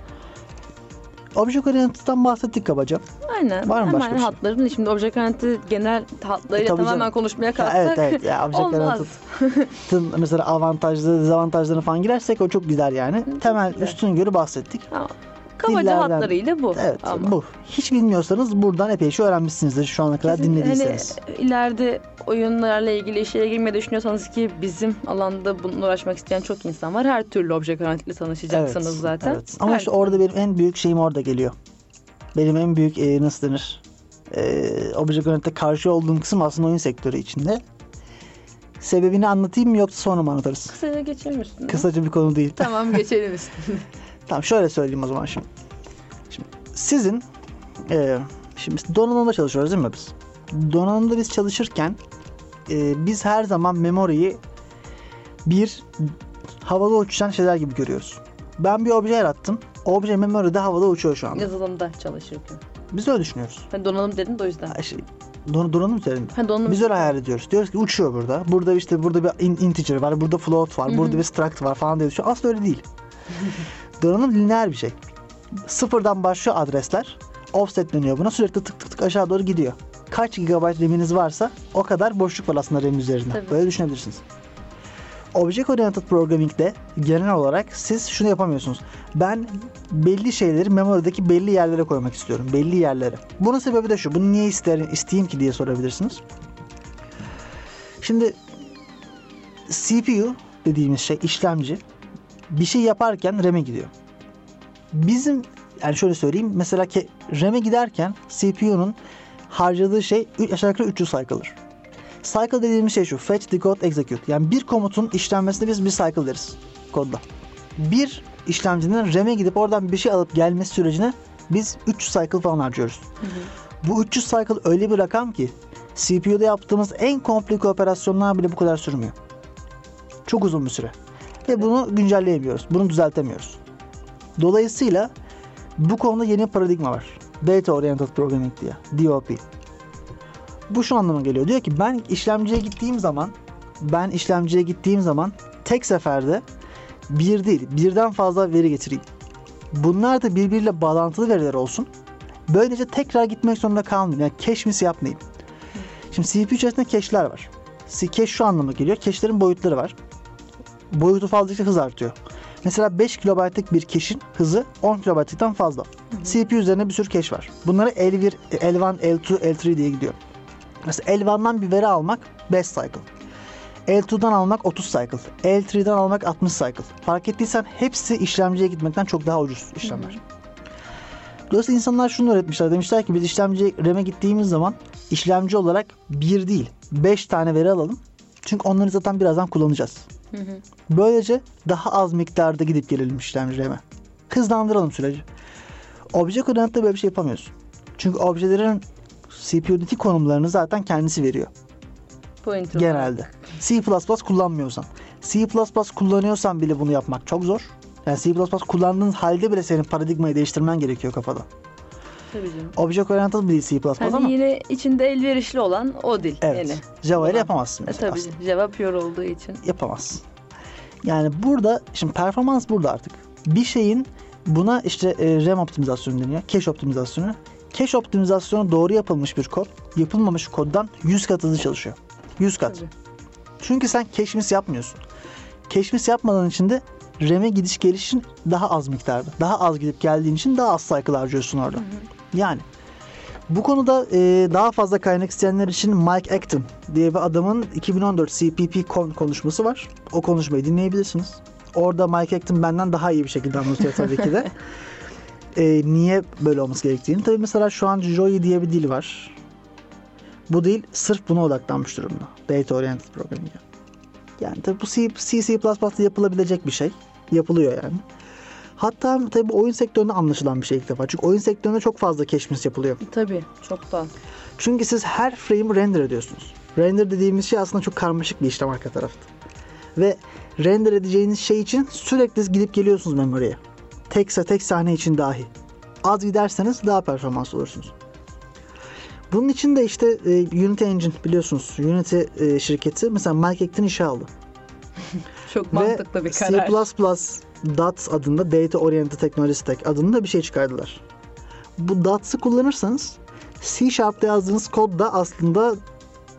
Object Oriented'dan bahsettik kabaca. Aynen. Var mı Hemen başka bir şey? hatlarını şimdi Object Oriented genel hatlarıyla E, tamamen canım. konuşmaya Ya, kalksak evet evet. Ya, Object. Oriented'ın mesela avantajları, dezavantajlarını falan girersek o çok gider yani. Temel üstünü görü bahsettik. Ama Kabaca dillerden- hatlarıyla bu. Evet Ama. bu. Hiç bilmiyorsanız buradan epey şey öğrenmişsinizdir şu ana kadar Kesinlikle. dinlediyseniz. Hani ileride oyunlarla ilgili işe girmeyi düşünüyorsanız ki bizim alanda bununla uğraşmak isteyen çok insan var. Her türlü obje ile tanışacaksınız zaten. evet. Ama Her işte orada benim en büyük şeyim orada geliyor. Benim en büyük e, nasıl denir? E, Object Oriented'e karşı olduğum kısım aslında oyun sektörü içinde. Sebebini anlatayım mı yoksa sonra mı anlatırız? Kısaca geçelim üstüne. Kısaca bir konu değil. Tamam *laughs* geçelim üstüne. Tamam şöyle söyleyeyim o zaman şimdi. Şimdi sizin e, şimdi donanımda çalışıyoruz değil mi biz? Donanımda biz çalışırken e, biz her zaman memoriyi bir havada uçuşan şeyler gibi görüyoruz. Ben bir obje yarattım. Obje memoride havada uçuyor şu anda. Yazılımda çalışırken. Biz öyle düşünüyoruz. Ben donanım dedin de o yüzden. Ha, Şey, don, donanım üzerinde. Ha, donanım Biz öyle hayal ediyoruz. Diyoruz ki uçuyor burada. Burada işte burada bir in- integer var, burada float var, Hı hı. burada bir struct var falan diye düşünüyor. Aslında öyle değil. *laughs* donanım lineer bir şey. Sıfırdan başlıyor adresler. Offset dönüyor buna. Sürekli tık tık tık aşağı doğru gidiyor. Kaç gigabayt RAM'iniz varsa o kadar boşluk var aslında RAM üzerinde. Tabii. Böyle düşünebilirsiniz. Object Oriented Programming'de genel olarak siz şunu yapamıyorsunuz. Ben belli şeyleri memorideki belli yerlere koymak istiyorum. Belli yerlere. Bunun sebebi de şu. Bunu niye isterim, isteyeyim ki diye sorabilirsiniz. Şimdi CPU dediğimiz şey işlemci bir şey yaparken RAM'e gidiyor. Bizim yani şöyle söyleyeyim mesela ki RAM'e giderken CPU'nun harcadığı şey aşağı yukarı 300 cycle'dır. Cycle dediğimiz şey şu. Fetch, decode, execute. Yani bir komutun işlenmesine biz bir cycle deriz kodda. Bir işlemcinin RAM'e gidip oradan bir şey alıp gelmesi sürecine biz 300 cycle falan harcıyoruz. Bu 300 cycle öyle bir rakam ki CPU'da yaptığımız en komplike operasyonlar bile bu kadar sürmüyor. Çok uzun bir süre. Ve bunu güncelleyemiyoruz. Bunu düzeltemiyoruz. Dolayısıyla bu konuda yeni paradigma var. Data Oriented Programming diye. DOP. Bu şu anlama geliyor. Diyor ki ben işlemciye gittiğim zaman ben işlemciye gittiğim zaman tek seferde bir değil birden fazla veri getireyim. Bunlar da birbiriyle bağlantılı veriler olsun. Böylece tekrar gitmek zorunda kalmayayım. Yani cache miss yapmayayım. Şimdi CPU içerisinde cache'ler var. Cache şu anlama geliyor. Cache'lerin boyutları var. Boyutu fazlalıkça hız artıyor. Mesela 5 kilobaytlık bir cache'in hızı 10 kilobaytlıktan fazla. CPU üzerine bir sürü cache var. Bunları L1, L1, L2, L3 diye gidiyor. Mesela L1'dan bir veri almak 5 cycle. L2'dan almak 30 cycle. L3'den almak 60 cycle. Fark ettiysen hepsi işlemciye gitmekten çok daha ucuz işlemler. Dolayısıyla insanlar şunu öğretmişler. Demişler ki biz işlemci RAM'e gittiğimiz zaman işlemci olarak bir değil 5 tane veri alalım. Çünkü onları zaten birazdan kullanacağız. Böylece daha az miktarda gidip gelelim işlemci RAM'e. Hızlandıralım süreci. Object Oriented'de böyle bir şey yapamıyorsun. Çünkü objelerin CPU'daki konumlarını zaten kendisi veriyor Pointer genelde. C++ kullanmıyorsan. C++ kullanıyorsan bile bunu yapmak çok zor. Yani C++ kullandığın halde bile senin paradigmayı değiştirmen gerekiyor kafada. Tabii canım. Object Oriented bir değil C++ Hani ama yine içinde elverişli olan o dil. evet. Yine. Java ile yapamazsın E, tabii aslında. Java pure olduğu için. Yapamazsın. Yani burada şimdi performans burada artık. Bir şeyin buna işte e, RAM optimizasyonu deniyor. Cache optimizasyonu. Cache optimizasyonu doğru yapılmış bir kod, yapılmamış koddan 100 kat hızlı çalışıyor. 100 kat. Tabii. Çünkü sen cache miss yapmıyorsun. Cache miss yapmadan için de RAM'e gidiş gelişin daha az miktarda. Daha az gidip geldiğin için daha az cycle harcıyorsun orada. Yani bu konuda e, daha fazla kaynak isteyenler için Mike Acton diye bir adamın 2014 CPP Con konuşması var. O konuşmayı dinleyebilirsiniz. Orada Mike Acton benden daha iyi bir şekilde anlatıyor tabii ki de. *laughs* E, niye böyle olması gerektiğini. Tabii mesela şu an Joy diye bir dil var. Bu dil sırf buna odaklanmış durumda. Data Oriented Programming. Yani tabii bu C, C, C++'da yapılabilecek bir şey. Yapılıyor yani. Hatta tabii oyun sektöründe anlaşılan bir şey ilk defa. Çünkü oyun sektöründe çok fazla keşmis yapılıyor. Tabii çok da. Çünkü siz her frame'i render ediyorsunuz. Render dediğimiz şey aslında çok karmaşık bir işlem arka tarafta. Ve render edeceğiniz şey için sürekli gidip geliyorsunuz memoriye. Tekse tek sahne için dahi. Az giderseniz daha performans olursunuz. Bunun için de işte e, Unity Engine biliyorsunuz. Unity e, şirketi mesela Mike Acton işe aldı. *laughs* Çok Ve mantıklı bir karar. C++ DOTS adında Data Oriented Technology Stack adında bir şey çıkardılar. Bu DOTS'ı kullanırsanız C Sharp'ta yazdığınız kod da aslında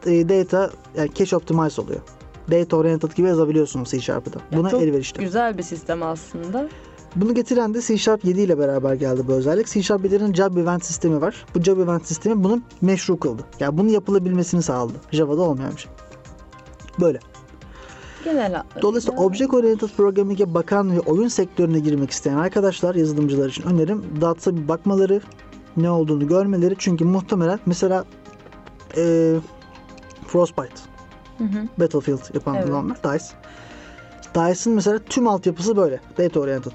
e, data yani cache optimize oluyor. Data oriented gibi yazabiliyorsunuz C Sharp'ı da. Ya Buna çok elverişli. Güzel bir sistem aslında. Bunu getiren de C Sharp 7 ile beraber geldi bu özellik. C Sharp 7'nin Job Event sistemi var. Bu Job Event sistemi bunu meşru kıldı. Yani bunu yapılabilmesini sağladı. Java'da olmayan bir şey. Böyle. Genel hatlarıyla. Dolayısıyla Object Oriented Programming'e bakan ve oyun sektörüne girmek isteyen arkadaşlar, yazılımcılar için önerim Dats'a bir bakmaları, ne olduğunu görmeleri. Çünkü muhtemelen mesela eee Frostbite, Hı hı. Battlefield yapan Evet. adamlar, DICE. DICE'ın mesela tüm altyapısı böyle, Data Oriented.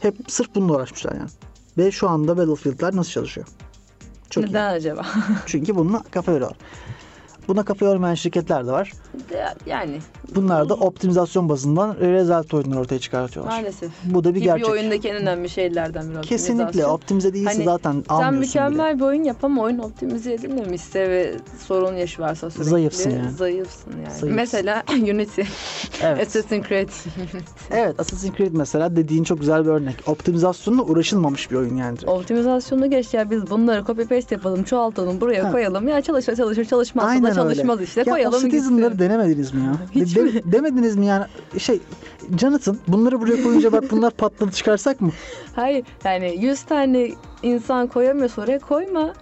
Hep sırf bununla uğraşmışlar yani. Ve şu anda Battlefield'lar nasıl çalışıyor? Çok iyi. Neden acaba? Çünkü bununla kafa yoruyorlar. Buna kafa yormayan şirketler de var. yani Bunlar da optimizasyon bazından result oyunları ortaya çıkartıyorlar. maalesef. Bu da bir gerçek. bir oyundaki en önemli şeylerden biri Kesinlikle optimize değilse Hani zaten Sen almıyorsun mükemmel bile. bir oyun yap ama oyun optimize edilmemişse ve sorun yaşarsa sürekli Zayıfsın yani. Zayıfsın yani. Zayıfsın. Mesela *laughs* Unity, Evet. Assassin's Creed. *laughs* evet Assassin's Creed mesela dediğin çok güzel bir örnek. Optimizasyonla uğraşılmamış bir oyun yani. direkt. Optimizasyonu geç ya biz bunları copy paste yapalım, çoğaltalım, buraya Ha. koyalım. Ya çalışır çalışır çalışmazsa Aynen da öyle. çalışmaz işte. Ya koyalım Citizen'ları gitsin. denemediniz mi ya? Hiç mi? demediniz mi yani? Şey Jonathan bunları buraya koyunca bak bunlar patladı çıkarsak mı? Hayır yani 100 tane insan koyamıyorsa oraya koyma.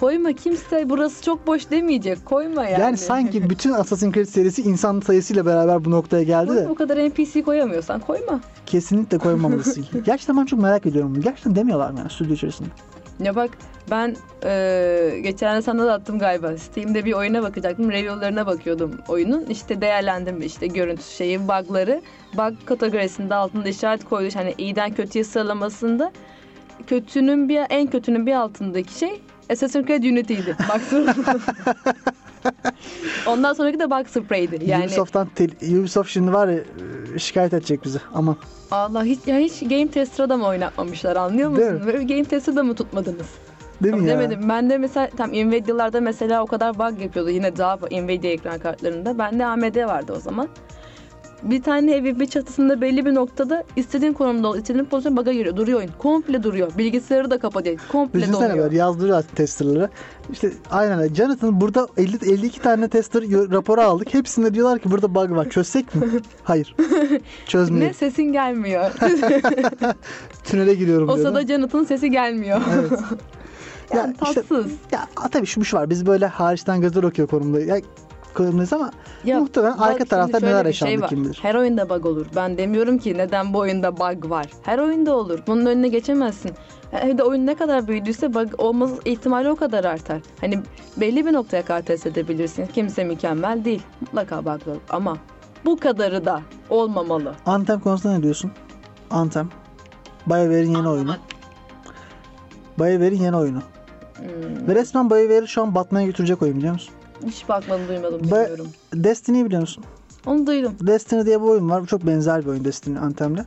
Koyma kimse burası çok boş demeyecek. Koyma yani. Yani, sanki bütün Assassin's Creed serisi insan sayısıyla beraber bu noktaya geldi de bu, kadar NPC koyamıyorsan koyma. kesinlikle koymamalısın. *laughs* Gerçekten ben çok merak ediyorum. Gerçekten demiyorlar mı yani stüdyo içerisinde? Ya bak ben eee geçen sana da attım galiba. Steam'de bir oyuna bakacaktım. Review'larına bakıyordum oyunun. İşte değerlendirme işte görüntü şeyi, bug'ları. Bug kategorisinde altında işaret koydu. Hani iyiden kötüye sıralamasında kötünün bir en kötünün bir altındaki şey Assassin's Creed Unity'ydi. Baktım. *laughs* Ondan sonraki de Bug Spray'di. Yani Ubisoft'tan tel- Ubisoft şimdi var ya e, şikayet edecek bizi ama Allah hiç ya hiç Game Tester'a da mı oynatmamışlar anlıyor musun? Böyle Game Tester'da mı tutmadınız? değil mi ya? Demedim. Ben de mesela tam Nvidia'larda mesela o kadar bug yapıyordu. Yine daha Nvidia ekran kartlarında. Bende AMD vardı o zaman. Bir tane evi bir çatısında belli bir noktada istediğin konumda ol, istediğin pozisyon bug'a giriyor. Duruyor oyun. Komple duruyor. Bilgisayarı da kapatıyor. Komple Düşünsene donuyor. böyle yazdırıyor testerları. İşte aynen öyle. Jonathan burada 50, 52 tane tester raporu aldık. Hepsinde diyorlar ki burada bug var. Çözsek mi? *laughs* Hayır. Ne Çözmeyelim. sesin gelmiyor. *laughs* Tünele giriyorum o diyor. sırada Jonathan'ın sesi gelmiyor. Evet. *laughs* yani Ya işte- tatsız. Ya tabii şu şu var. Biz böyle hariçten gözler okuyor konumda. Ya konumdayız ama Ya, muhtemelen bak arka tarafta neler şey yaşandı var. kim bilir. Her oyunda bug olur. Ben demiyorum ki neden bu oyunda bug var. Her oyunda olur. Bunun önüne geçemezsin. Evde oyun ne kadar büyüdüyse bug olma ihtimali o kadar artar. Hani belli bir noktaya kadar test edebilirsin. Kimse mükemmel değil. Mutlaka bug olur. Ama bu kadarı da olmamalı. Anthem konusunda ne diyorsun? Anthem. BioWare'in yeni oyunu. BioWare'in yeni oyunu. Hmm, Ve resmen BioWare'i şu an batmaya götürecek oyun biliyor musun? Hiç bakmadım duymadım bilmiyorum. Destiny'yi biliyor musun? Onu duydum. Destiny diye bir oyun var. Çok benzer bir oyun Destiny Anthem'le.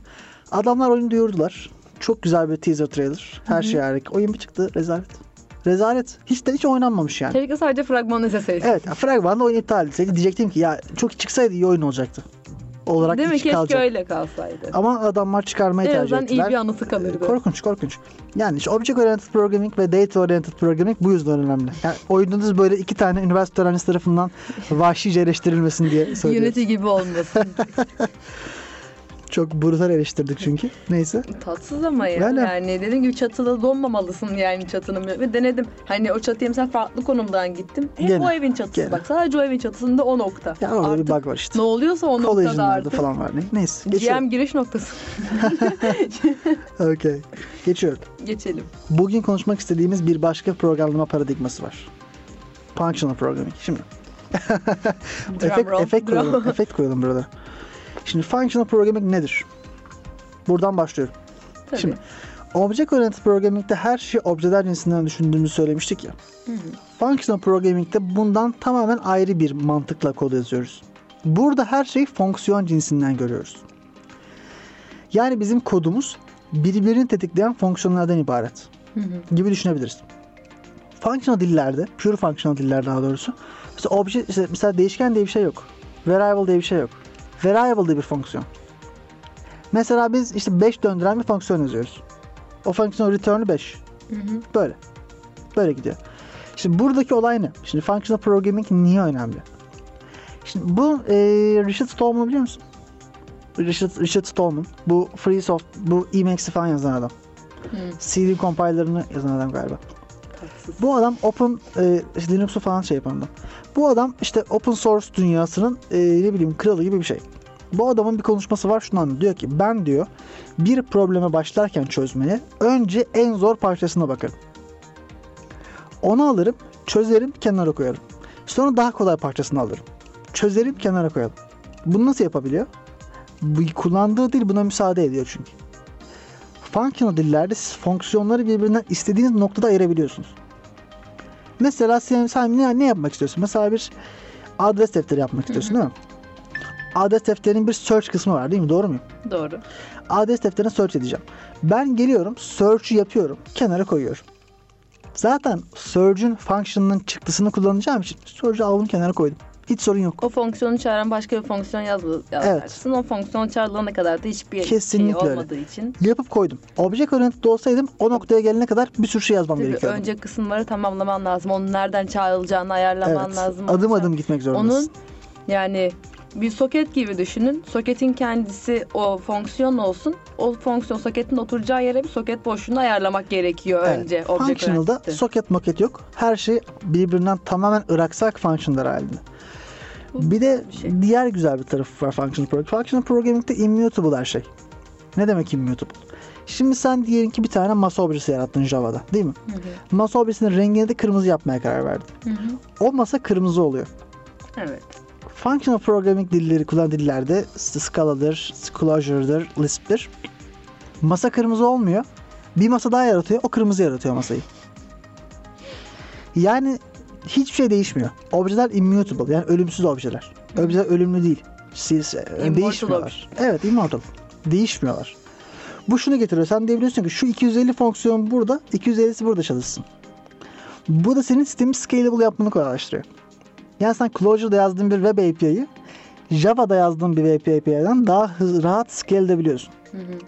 Adamlar oyunu duyurdular. Çok güzel bir teaser trailer. Her şey harika. Oyun bir çıktı. Rezalet. Rezalet. Hiç de hiç oynanmamış yani. Keşke sadece fragmanı izleseydik. Evet. ya Fragman'da oyun iptal etseydi. Diyecektim ki ya çok çıksaydı iyi oyun olacaktı. Olarak Değil mi? Keşke kalacak. öyle kalsaydı. Ama adamlar çıkarmayı En tercih azından iyi ettiler. bir anısı kalırdı. Korkunç korkunç. Yani işte Object Oriented Programming ve Data Oriented Programming bu yüzden önemli. Yani oyununuz böyle iki tane üniversite öğrencisi tarafından vahşice eleştirilmesin diye *laughs* söylüyorum. Unity gibi olmasın. *laughs* Çok brutal eleştirdik çünkü. Neyse. Tatsız ama ya. Yani- Yani dediğim gibi çatıda donmamalısın yani çatının. Ve denedim. Hani o çatıya mesela farklı konumdan gittim. Hep Gene, o evin çatısı. gene. Bak sadece o evin çatısında o nokta. Ya orada artık bir bug var işte. ne oluyorsa o noktada artık. falan var. Ne? Neyse. Geçiyorum. GM giriş noktası. *laughs* Okay. Geçiyorum. Geçelim. Bugün konuşmak istediğimiz bir başka programlama paradigması var. Functional Programming. Şimdi *laughs* efekt, roll. efekt Drum. koyalım. efekt koyalım burada. Şimdi Functional Programming nedir? Buradan başlıyorum. Tabii. Şimdi Object Oriented Programming'de her şeyi objeler cinsinden düşündüğümüzü söylemiştik ya. Hı hı. Functional Programming'de bundan tamamen ayrı bir mantıkla kod yazıyoruz. Burada her şeyi fonksiyon cinsinden görüyoruz. Yani bizim kodumuz birbirini tetikleyen fonksiyonlardan ibaret Hı hı. gibi düşünebiliriz. Functional dillerde, pure functional diller daha doğrusu. Mesela, obje, işte mesela değişken diye bir şey yok. Variable diye bir şey yok. Variable diye bir fonksiyon. Mesela biz işte 5 döndüren bir fonksiyon yazıyoruz. O fonksiyon return'ü 5. Hı hı. Böyle. Böyle gidiyor. Şimdi buradaki olay ne? Şimdi functional programming niye önemli? Şimdi bu e, Richard Stallman'ı biliyor musun? Richard, Richard Stallman. Bu FreeSoft, bu Emacs'i falan yazan adam. Hı. CD compiler'ını yazan adam galiba. Bu adam open e, işte Linux'u falan şey yapan adam. Bu adam işte open source dünyasının e, ne bileyim kralı gibi bir şey. Bu adamın bir konuşması var anlatıyor. Diyor ki ben diyor bir probleme başlarken çözmeye önce en zor parçasına bakarım. Onu alırım, çözerim, kenara koyarım. Sonra daha kolay parçasını alırım. Çözerim, kenara koyarım. Bunu nasıl yapabiliyor? Bu kullandığı dil buna müsaade ediyor çünkü. Functional dillerde siz fonksiyonları birbirinden istediğiniz noktada ayırabiliyorsunuz. Mesela sen, sen ne, ne yapmak istiyorsun? Mesela bir adres defteri yapmak istiyorsun değil mi? Adres defterinin bir search kısmı var değil mi? Doğru muyum? Doğru. adres defterine search edeceğim. Ben geliyorum, search'ü yapıyorum, kenara koyuyorum. Zaten search'ün function'ının çıktısını kullanacağım için search'ü aldım kenara koydum. Hiç sorun yok. O fonksiyonu çağıran başka bir fonksiyon yaz, yazarsın. O fonksiyon çağrılana kadar da hiçbir Kesinlikle şey öyle. olmadığı için. Yapıp koydum. Object oriented olsaydım o noktaya gelene kadar bir sürü şey yazmam Tabii gerekiyordu. önce kısımları tamamlaman lazım. Onun nereden çağrılacağını ayarlaman evet. lazım. Adım adım gitmek zorundasın. Onun yani bir soket gibi düşünün. Soketin kendisi o fonksiyon olsun. O fonksiyon soketin oturacağı yere bir soket boşluğunu ayarlamak gerekiyor Evet. önce. Functional'da soket maket yok. Her şey birbirinden tamamen ıraksak functionlar halinde. Bir de bir şey. diğer güzel bir tarafı var functional programming. Functional programming'de immutable her şey. Ne demek immutable? Şimdi sen diyelim ki bir tane masa objesi yarattın Java'da değil mi? Hı hı. Masa objesinin rengini de kırmızı yapmaya karar verdin. Hı hı. O masa kırmızı oluyor. Evet. Functional programming dilleri kullanan dillerde Scala'dır, Clojure'dır, Lisp'tir. Masa kırmızı olmuyor. Bir masa daha yaratıyor. O kırmızı yaratıyor masayı. Yani hiçbir şey değişmiyor. Objeler immutable yani ölümsüz objeler. Objeler ölümlü değil. Siz e, Immortal değişmiyorlar. Evet immortal. Değişmiyorlar. Bu şunu getiriyor. Sen diyebiliyorsun ki şu 250 fonksiyon burada, 250'si burada çalışsın. Bu da senin sistemi scalable yapmanı kolaylaştırıyor. Yani sen Clojure'da yazdığın bir web API'yi Java'da yazdığın bir web API'den daha hız, rahat scale edebiliyorsun. Hı hı.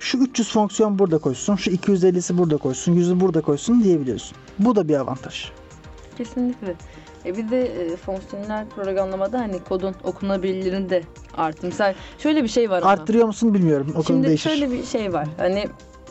Şu 300 fonksiyon burada koysun, şu 250'si burada koysun, 100'ü burada koysun diyebiliyorsun. Bu da bir avantaj. Kesinlikle. E bir de e, fonksiyonel programlamada hani kodun okunabilirliğini de arttı. Mesela şöyle bir şey var ama. Arttırıyor musun bilmiyorum. O Şimdi değişir. şöyle bir şey var. Hani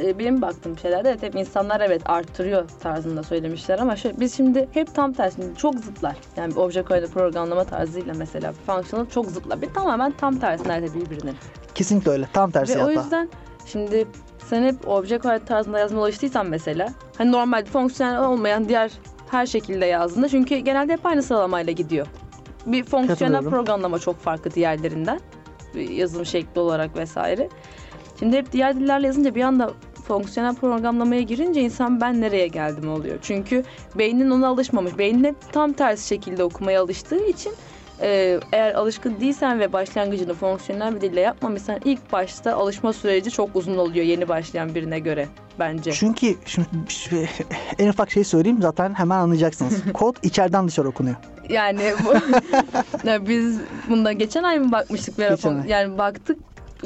e, benim baktığım şeylerde evet hep insanlar evet arttırıyor tarzında söylemişler ama şöyle, biz şimdi hep tam tersini çok zıtlar. Yani bir object oriented programlama tarzıyla mesela functional çok zıtlar. Bir tamamen tam tersi nerede birbirinin. Kesinlikle öyle. Tam tersi Ve o hatta. yüzden şimdi sen hep object oriented tarzında yazmaya alıştıysan mesela hani normalde fonksiyonel olmayan diğer her şekilde yazdığında çünkü genelde hep aynı sıralamayla gidiyor. Bir fonksiyonel programlama çok farklı diğerlerinden. Bir yazım şekli olarak vesaire. Şimdi hep diğer dillerle yazınca bir anda fonksiyonel programlamaya girince insan ben nereye geldim oluyor. Çünkü beynin ona alışmamış. Beynin hep tam tersi şekilde okumaya alıştığı için e, eğer alışkın değilsen ve başlangıcını fonksiyonel bir dille yapmamışsan ilk başta alışma süreci çok uzun oluyor yeni başlayan birine göre bence. Çünkü şimdi şu- *laughs* en ufak şey söyleyeyim zaten hemen anlayacaksınız. *laughs* Kod içeriden dışarı okunuyor. Yani bu, *laughs* Ya biz bunda geçen ay mı bakmıştık Geçen ay. Yani baktık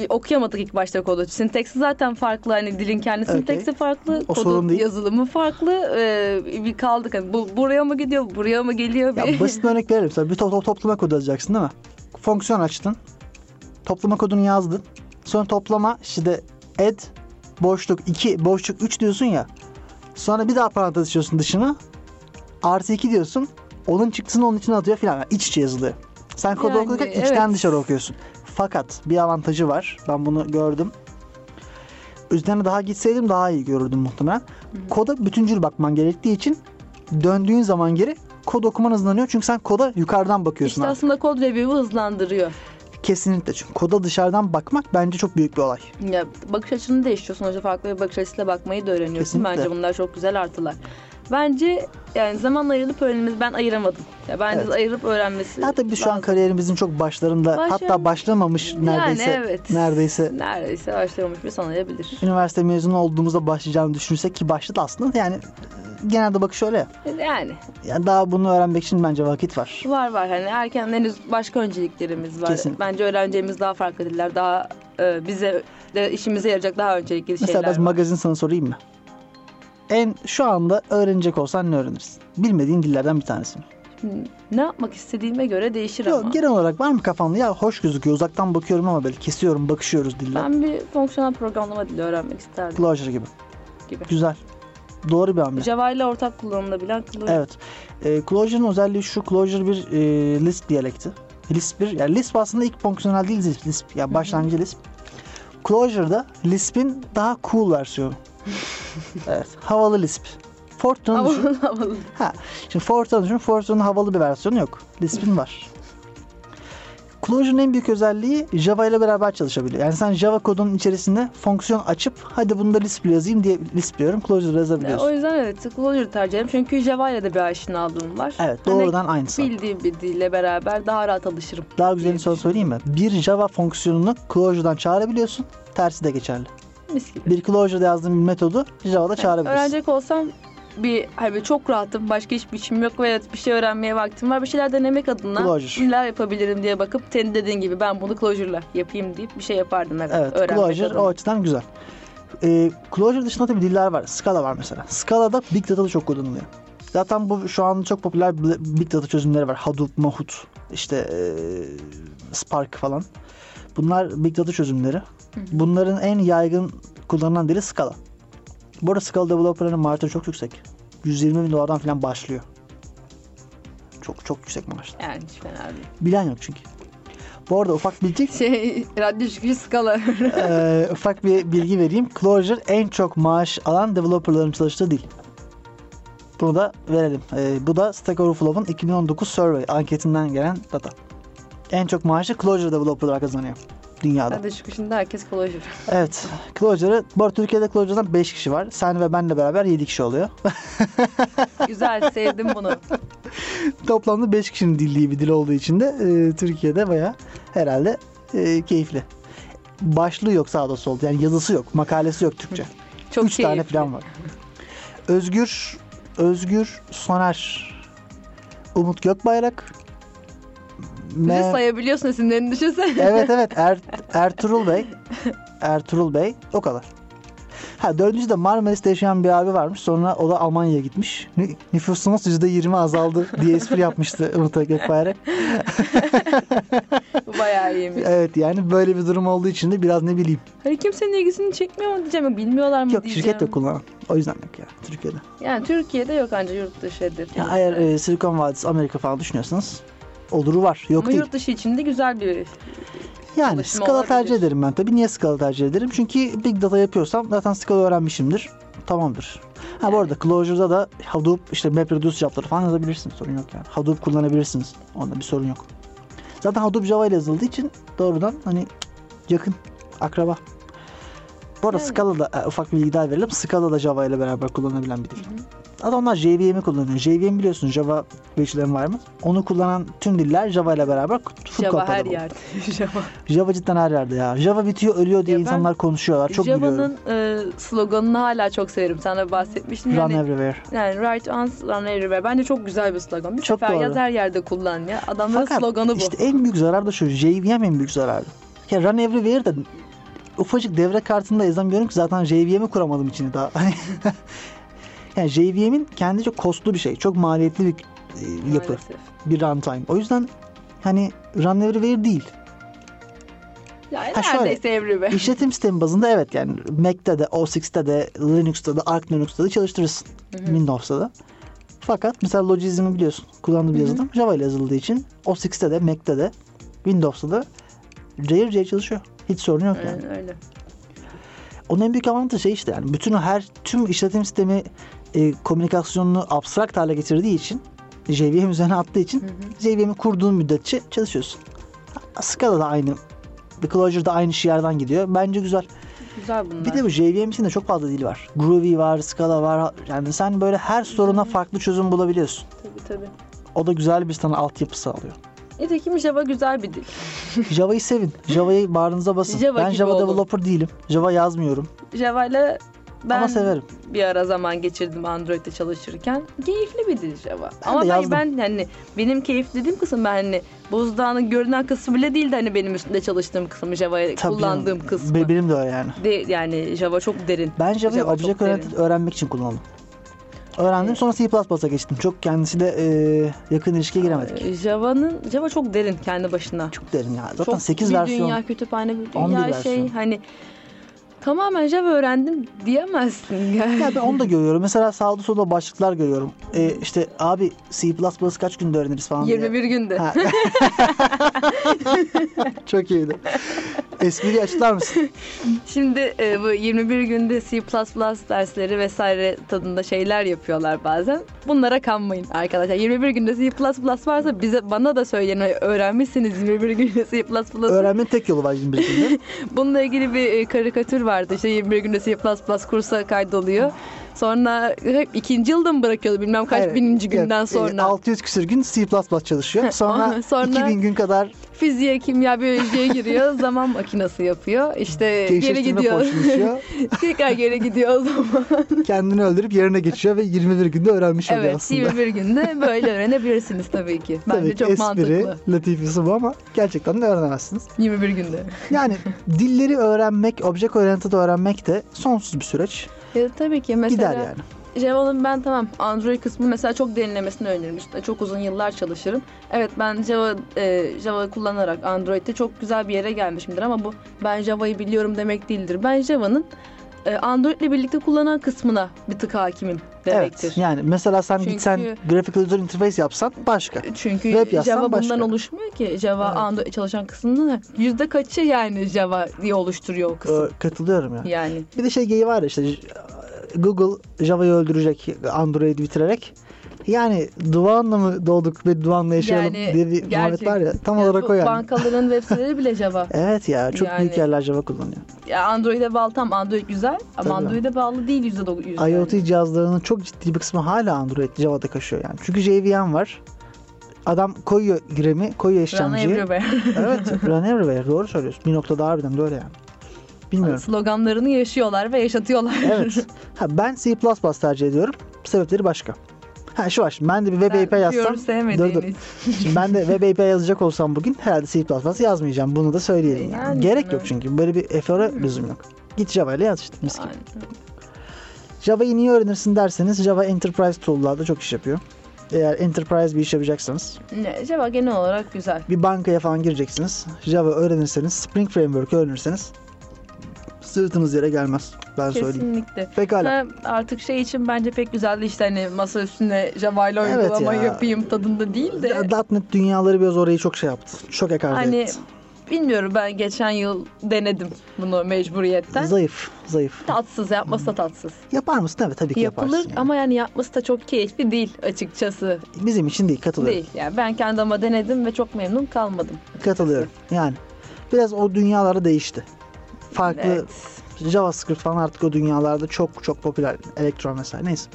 okuyamadık ilk başta kodu. Sinteksi zaten farklı. Hani dilin kendi sinteksi farklı. O kodun yazılımı farklı. Ee, bir kaldık. Hani bu buraya mı gidiyor, buraya mı geliyor? Ya Bir... basit bir örnek verelim. Mesela bir to- to- toplama kodu yazacaksın değil mi? Fonksiyon açtın. Toplama kodunu yazdın. Sonra toplama işte add boşluk 2 boşluk 3 diyorsun ya. Sonra bir daha parantez açıyorsun dışına. Artı 2 diyorsun. Onun çıktısını onun içine atıyor filan. Yani iç içe yazılıyor. Sen kodu Yani, okurken içten evet. dışarı okuyorsun. Fakat bir avantajı var. Ben bunu gördüm. Üzerine daha gitseydim daha iyi görürdüm muhtemelen. Koda bütüncül bakman gerektiği için döndüğün zaman geri kod okuman hızlanıyor. Çünkü sen koda yukarıdan bakıyorsun. İşte abi. aslında kod review'u hızlandırıyor. Kesinlikle çünkü koda dışarıdan bakmak bence çok büyük bir olay. Ya bakış açını değiştiriyorsun. Hoca farklı bir bakış açısıyla bakmayı da öğreniyorsun. Kesinlikle. Bence bunlar çok güzel artılar. Bence yani zaman ayrılıp öğrenmemiz ben ayıramadım. Ya bence Evet. ayırıp öğrenmesi. Hatta biz şu an kariyerimizin çok başlarında Başlar- hatta başlamamış neredeyse Yani evet. neredeyse Neredeyse başlamamış bir sanayabilir. üniversite mezunu olduğumuzda başlayacağını düşünürsek ki başladı aslında yani genelde bakış öyle ya. Yani Yani daha bunu öğrenmek için bence vakit var. var var hani erken henüz başka önceliklerimiz var. Kesinlikle. Bence öğreneceğimiz daha farklı diller, daha e, bize de işimize yarayacak daha öncelikli Mesela şeyler biraz var. magazin sana sorayım mı? En şu anda öğrenecek olsan ne öğrenirsin? Bilmediğin dillerden bir tanesi mi? ne yapmak istediğime göre değişir Yok, ama. genel olarak var mı kafanda? Ya hoş gözüküyor. Uzaktan bakıyorum ama böyle kesiyorum, bakışıyoruz dille. Ben bir fonksiyonel programlama dili öğrenmek isterdim Clojure gibi. gibi. Güzel. Doğru bir hamle. Java ile ortak kullanılabilen Clojure. Evet. E, Clojure'ın özelliği şu. Clojure bir e, Lisp diyalekti. Lisp bir, yani Lisp aslında ilk fonksiyonel değil Lisp. Lisp yani başlangıcı Lisp. Clojure'da Lisp'in daha cool versiyonu. Evet. Havalı Lisp. Fortran'ı düşün. Havalı havalı. Ha, şimdi Fortran'ı düşün. Fortran'ın havalı bir versiyonu yok. Lisp'in var. Clojure'ın en büyük özelliği Java ile beraber çalışabiliyor. Yani sen Java kodunun içerisinde fonksiyon açıp hadi bunu da Lisp yazayım diye Lisp diyorum. Clojure Ya, yazabiliyorsun. o yüzden evet Clojure tercih ederim. Çünkü Java ile de bir aşinalığım var. Evet Hani doğrudan aynısı. Bildiğim bir dille beraber daha rahat alışırım. Daha güzelini söyleyeyim mi? Bir Java fonksiyonunu Clojure'dan çağırabiliyorsun. Tersi de geçerli. Mis gibi. Bir Clojure'da yazdığın bir metodu Java'da çağırabilirsin. Öğrenecek olsam bir hani çok rahatım. Başka hiçbir işim yok ve bir şey öğrenmeye vaktim var. Bir şeyler denemek adına Clojure. neler yapabilirim diye bakıp senin dediğin gibi ben bunu Clojure'la yapayım deyip bir şey yapardım evet. Evet, öğrenmek Clojure adına. o açıdan güzel. Ee, Clojure dışında tabii diller var. Scala var mesela. Scala'da Big Data'da çok kullanılıyor. Zaten bu şu an çok popüler Big Data çözümleri var. Hadoop, Mahout, işte ee, Spark falan. Bunlar Big Data çözümleri. Bunların en yaygın kullanılan dili Scala. Bu arada Scala developerların maaşları çok yüksek. 120 bin dolardan falan başlıyor. Çok çok yüksek maaşlar. Yani hiç fena değil. Bilen yok çünkü. Bu arada ufak bilgi *laughs* Şey radyo çıkışı skala. Ee, ufak bir bilgi vereyim. Clojure en çok maaş alan developerların çalıştığı dil. Bunu da verelim. Ee, bu da Stack Overflow'un 2019 survey anketinden gelen data. En çok maaşı Clojure developerlar kazanıyor dünyada. radyo çıkışında herkes Clojure. Evet. Clojure'ı, bu arada Türkiye'de Clojure'dan 5 kişi var. Sen ve benle beraber 7 kişi oluyor. *laughs* Güzel sevdim bunu. Toplamda 5 kişinin dildiği bir dil olduğu için de e, Türkiye'de baya herhalde e, keyifli. Başlığı yok sağda solda. Yani yazısı yok, makalesi yok Türkçe. *laughs* Çok Üç tane keyifli. falan var. Özgür Özgür Soner Umut Gökbayrak Bizi Me- sayabiliyorsun isimlerini düşünsene. Evet *laughs* evet er, Ertuğrul Bey Ertuğrul Bey o kadar. Ha dördüncü de Marmaris'te yaşayan bir abi varmış. Sonra o da Almanya'ya gitmiş. Nü- Nüfusumuz %20 azaldı diye espri yapmıştı *laughs* Umut Gökbayrak. Bayağı iyiymiş. Evet yani böyle bir durum olduğu için de biraz ne bileyim. Hani kimsenin ilgisini çekmiyor mu diyeceğim. Bilmiyorlar mı Yok diyeceğim. şirket yok kullanan. O yüzden yok ya Türkiye'de. Yani Türkiye'de yok ancak yurt dışı hedef. Ya eğer e, Silikon Vadisi Amerika falan düşünüyorsanız oluru var. Yok Ama değil. yurt dışı için de güzel bir Yani olabilir. tercih ederim ben tabii. Niye Scala tercih ederim? Çünkü Big Data yapıyorsam zaten Scala öğrenmişimdir. Tamamdır. Ha bu arada Clojure'da da Hadoop işte MapReduce cevapları falan yazabilirsiniz. Sorun yok yani. Hadoop kullanabilirsiniz. Onda bir sorun yok. Zaten Hadoop Java ile yazıldığı için doğrudan hani yakın akraba. Bu arada Yani. Scala'da e, ufak bir bilgi daha verelim. Scala da Java ile beraber kullanılabilen bir dil. Adamlar JVM'i kullanıyor. JVM biliyorsun Java Virtual Environment. Onu kullanan tüm diller Java ile beraber full Java her compatible. yerde. *laughs* Java. Java cidden her yerde ya. Java bitiyor ölüyor diye Ya insanlar konuşuyorlar. Çok gülüyorum. Java'nın e, sloganını hala çok severim. Sana bahsetmiştim. Run yani, everywhere. yani write once, run everywhere. Bence çok güzel bir slogan. Bir Çok sefer doğru. yaz her yerde kullan ya. Adamların Fakat sloganı bu. işte en büyük zarar da şu. JVM en büyük zararı. Ya Run Everywhere de ufacık devre kartında yazamıyorum ki zaten JVM'i kuramadım içine daha. *laughs* Hani yani JVM'in kendi çok kostlu bir şey. Çok maliyetli bir e, yapı. Maalesef. Bir runtime. O yüzden hani Run Everywhere değil. Yani Ha, şöyle. neredeyse everywhere. İşletim sistemi bazında evet yani Mac'te de, OS X'te de, Linux'ta da, Arch Linux'ta da çalıştırırsın. Windows'ta da. Fakat mesela Logism'i biliyorsun. Kullandığım bir yazılım Java ile yazıldığı için OS X'te de, Mac'te de, Windows'ta da cayır cayır çalışıyor. Hiç sorun yok yani. Öyle. Onun en büyük avantajı şey işte yani bütün her tüm işletim sistemi e, komünikasyonunu abstrakt hale getirdiği için JVM üzerine attığı için JVM'i kurduğun müddetçe çalışıyorsun. Scala da aynı. The Clojure da aynı yerden gidiyor. Bence güzel. Güzel bunlar. Bir de bu JVM için de çok fazla dil var. Groovy var, Scala var. Yani sen böyle her soruna farklı çözüm bulabiliyorsun. Tabii tabii. O da güzel bir sana altyapı sağlıyor. Nitekim Java güzel bir dil. *laughs* Java'yı sevin. Java'yı bağrınıza basın. Java ben Java olun. developer değilim. Java yazmıyorum. Java ile ben Ama severim. bir ara zaman geçirdim Android'de çalışırken. Keyifli bir dil Java. Ben Ama ben, ben hani benim keyif dediğim kısım ben hani buzdağının görünen kısmı bile değildi hani benim üstünde çalıştığım kısmı Java'yı kullandığım canım. kısmı. Be- Benim de öyle yani. De, yani Java çok derin. Ben Java'yı Java object oriented öğrenmek için kullandım. Öğrendim sonra C++'a geçtim. Çok kendisiyle e, yakın ilişkiye giremedik. Java'nın Java çok derin kendi başına. Çok derin ya. Zaten çok 8 bir versiyon. dünya kütüphane bir 11 dünya versiyon. şey hani tamamen Java öğrendim diyemezsin. Yani. Ya ben onu da görüyorum. Mesela sağda solda başlıklar görüyorum. E, işte abi C++ kaç günde öğreniriz falan diye. 21 günde. Ha. *laughs* Çok iyiydi. Espriyi açıklar mısın? Şimdi e, bu 21 günde C++ dersleri vesaire tadında şeyler yapıyorlar bazen. Bunlara kanmayın arkadaşlar. 21 günde C++ varsa bize bana da söyleyin. Öğrenmişsiniz 21 günde C++'ı. Öğrenmenin tek yolu var 21 günde. *laughs* Bununla ilgili bir e, karikatür vardı. İşte 21 günde C++ kursa kaydoluyor. Sonra hep ikinci yılda mı bırakıyordu bilmem kaç Hayır, bininci günden sonra. 600 küsür gün C++ çalışıyor. *laughs* Sonra, Sonra- 2000 gün kadar Fiziğe, kimya, biyolojiye giriyor. *laughs* zaman makinesi yapıyor. İşte geri gidiyor. *laughs* Tekrar geri gidiyor o zaman. Kendini öldürüp yerine geçiyor ve 21 günde öğrenmiş oluyor Evet, aslında. 21 günde böyle öğrenebilirsiniz tabii ki. Bence Tabii ki çok espri, mantıklı. latifesi bu ama gerçekten de öğrenemezsiniz. 21 günde. Yani dilleri öğrenmek, object oriented öğrenmek de sonsuz bir süreç. E, tabii ki mesela Gider yani. Java'nın ben tamam Android kısmı mesela çok derinlemesine. İşte çok uzun yıllar çalışırım. Evet ben Java e, Java kullanarak Android'de çok güzel bir yere gelmişimdir ama bu ben Java'yı biliyorum demek değildir. Ben Java'nın Android ile birlikte kullanan kısmına bir tık hakimim demektir. Evet. Yani mesela sen Çünkü- gitsen graphical user interface yapsan başka. Çünkü Web yazsan Java bundan başka. oluşmuyor ki. Java Evet. Android çalışan kısmında yüzde kaçı yani Java diye oluşturuyor o kısım. Ee, katılıyorum ya. Yani Bir de şey geyi var ya işte Google Java'yı öldürecek Android'i bitirerek. Yani duvanla mı doğduk ve duvanla yaşayalım Yani bir muhabbet var ya. Tam olarak o yani. Bankaların web siteleri bile Java. *laughs* Evet ya çok Yani- büyük yerler Java kullanıyor. Ya Android'e bağlı tam Android güzel ama Tabii. Android'e bağlı değil yüzde dokuz. yüz IoT yani. cihazlarının çok ciddi bir kısmı hala Android Java'da kaşıyor yani. Çünkü JVM var. Adam koyuyor giremi, koyuyor Run işlemciyi. everywhere. *laughs* evet, run everywhere. Doğru söylüyorsun. Bir noktada harbiden de öyle yani. Bilmiyorum. Sloganlarını yaşıyorlar ve yaşatıyorlar. evet. *laughs* Ha, ben C++ tercih ediyorum. Sebepleri başka. Ha şu var şimdi ben de bir web API yazsam. Dur dur. Şimdi ben de web API yazacak olsam bugün herhalde C++ yazmayacağım. Bunu da söyleyelim. Yani. Yani, Gerek yok evet. çünkü. Böyle bir efora lüzum yok. Git Java ile yaz işte. Mis gibi. Java'yı niye öğrenirsin derseniz Java Enterprise tool'larda çok iş yapıyor. Eğer enterprise bir iş yapacaksanız Ne, Java genel olarak güzel. bir bankaya falan gireceksiniz. Java öğrenirseniz, Spring Framework öğrenirseniz sırtınız yere gelmez. Ben söyleyeyim. Kesinlikle. Pekala. Ha, artık şey için bence pek güzeldi işte hani masa üstüne Java ile Evet uygulama ya. yapayım tadında değil de. .NET dünyaları biraz orayı çok şey yaptı. Çok ekarte Hani etti. bilmiyorum ben geçen yıl denedim bunu mecburiyetten. Zayıf, zayıf. Tatsız yapması da tatsız. Yapar mısın? Evet tabii ki Yapılır yaparsın. yani. ama yani yapması da çok keyifli değil açıkçası. Bizim için değil, katılıyorum. Değil. Yani ben kendi ama denedim ve çok memnun kalmadım. Katılıyorum. Yani biraz o dünyaları değişti. Farklı Evet. JavaScript falan artık o dünyalarda çok çok popüler. Elektron vesaire. Neyse.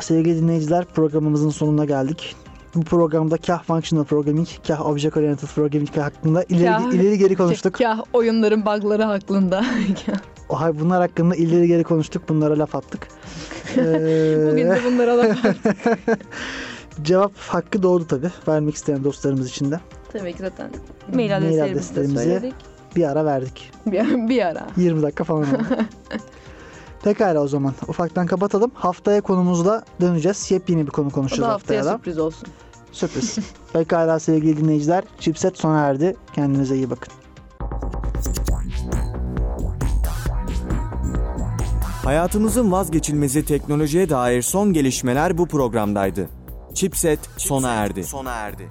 Sevgili dinleyiciler programımızın sonuna geldik. Bu programda kah functional programming, kah object oriented programming hakkında ileri, Kah- ileri geri konuştuk. *laughs* Ya oyunların bug'ları hakkında. *laughs* O hay- bunlar hakkında ileri geri konuştuk. Bunlara laf attık. Ee, *laughs* Bugün de bunlara da cevap hakkı doğdu tabii. Vermek isteyen dostlarımız için de. Tabii ki zaten mail Mail adreslerimizi de adreslerimizi- söyledik. Bir ara verdik. *laughs* Bir, bir ara. 20 dakika falan oldu. *laughs* Pekala o zaman. Ufaktan kapatalım. Haftaya konumuzla döneceğiz. Yepyeni bir konu O konuşacağız da haftaya haftaya da. sürpriz olsun. Sürpriz. *laughs* Pekala sevgili dinleyiciler. Chipset sona erdi. Kendinize iyi bakın. Hayatımızın vazgeçilmezi teknolojiye dair son gelişmeler bu programdaydı. Chipset sona erdi. Sona erdi.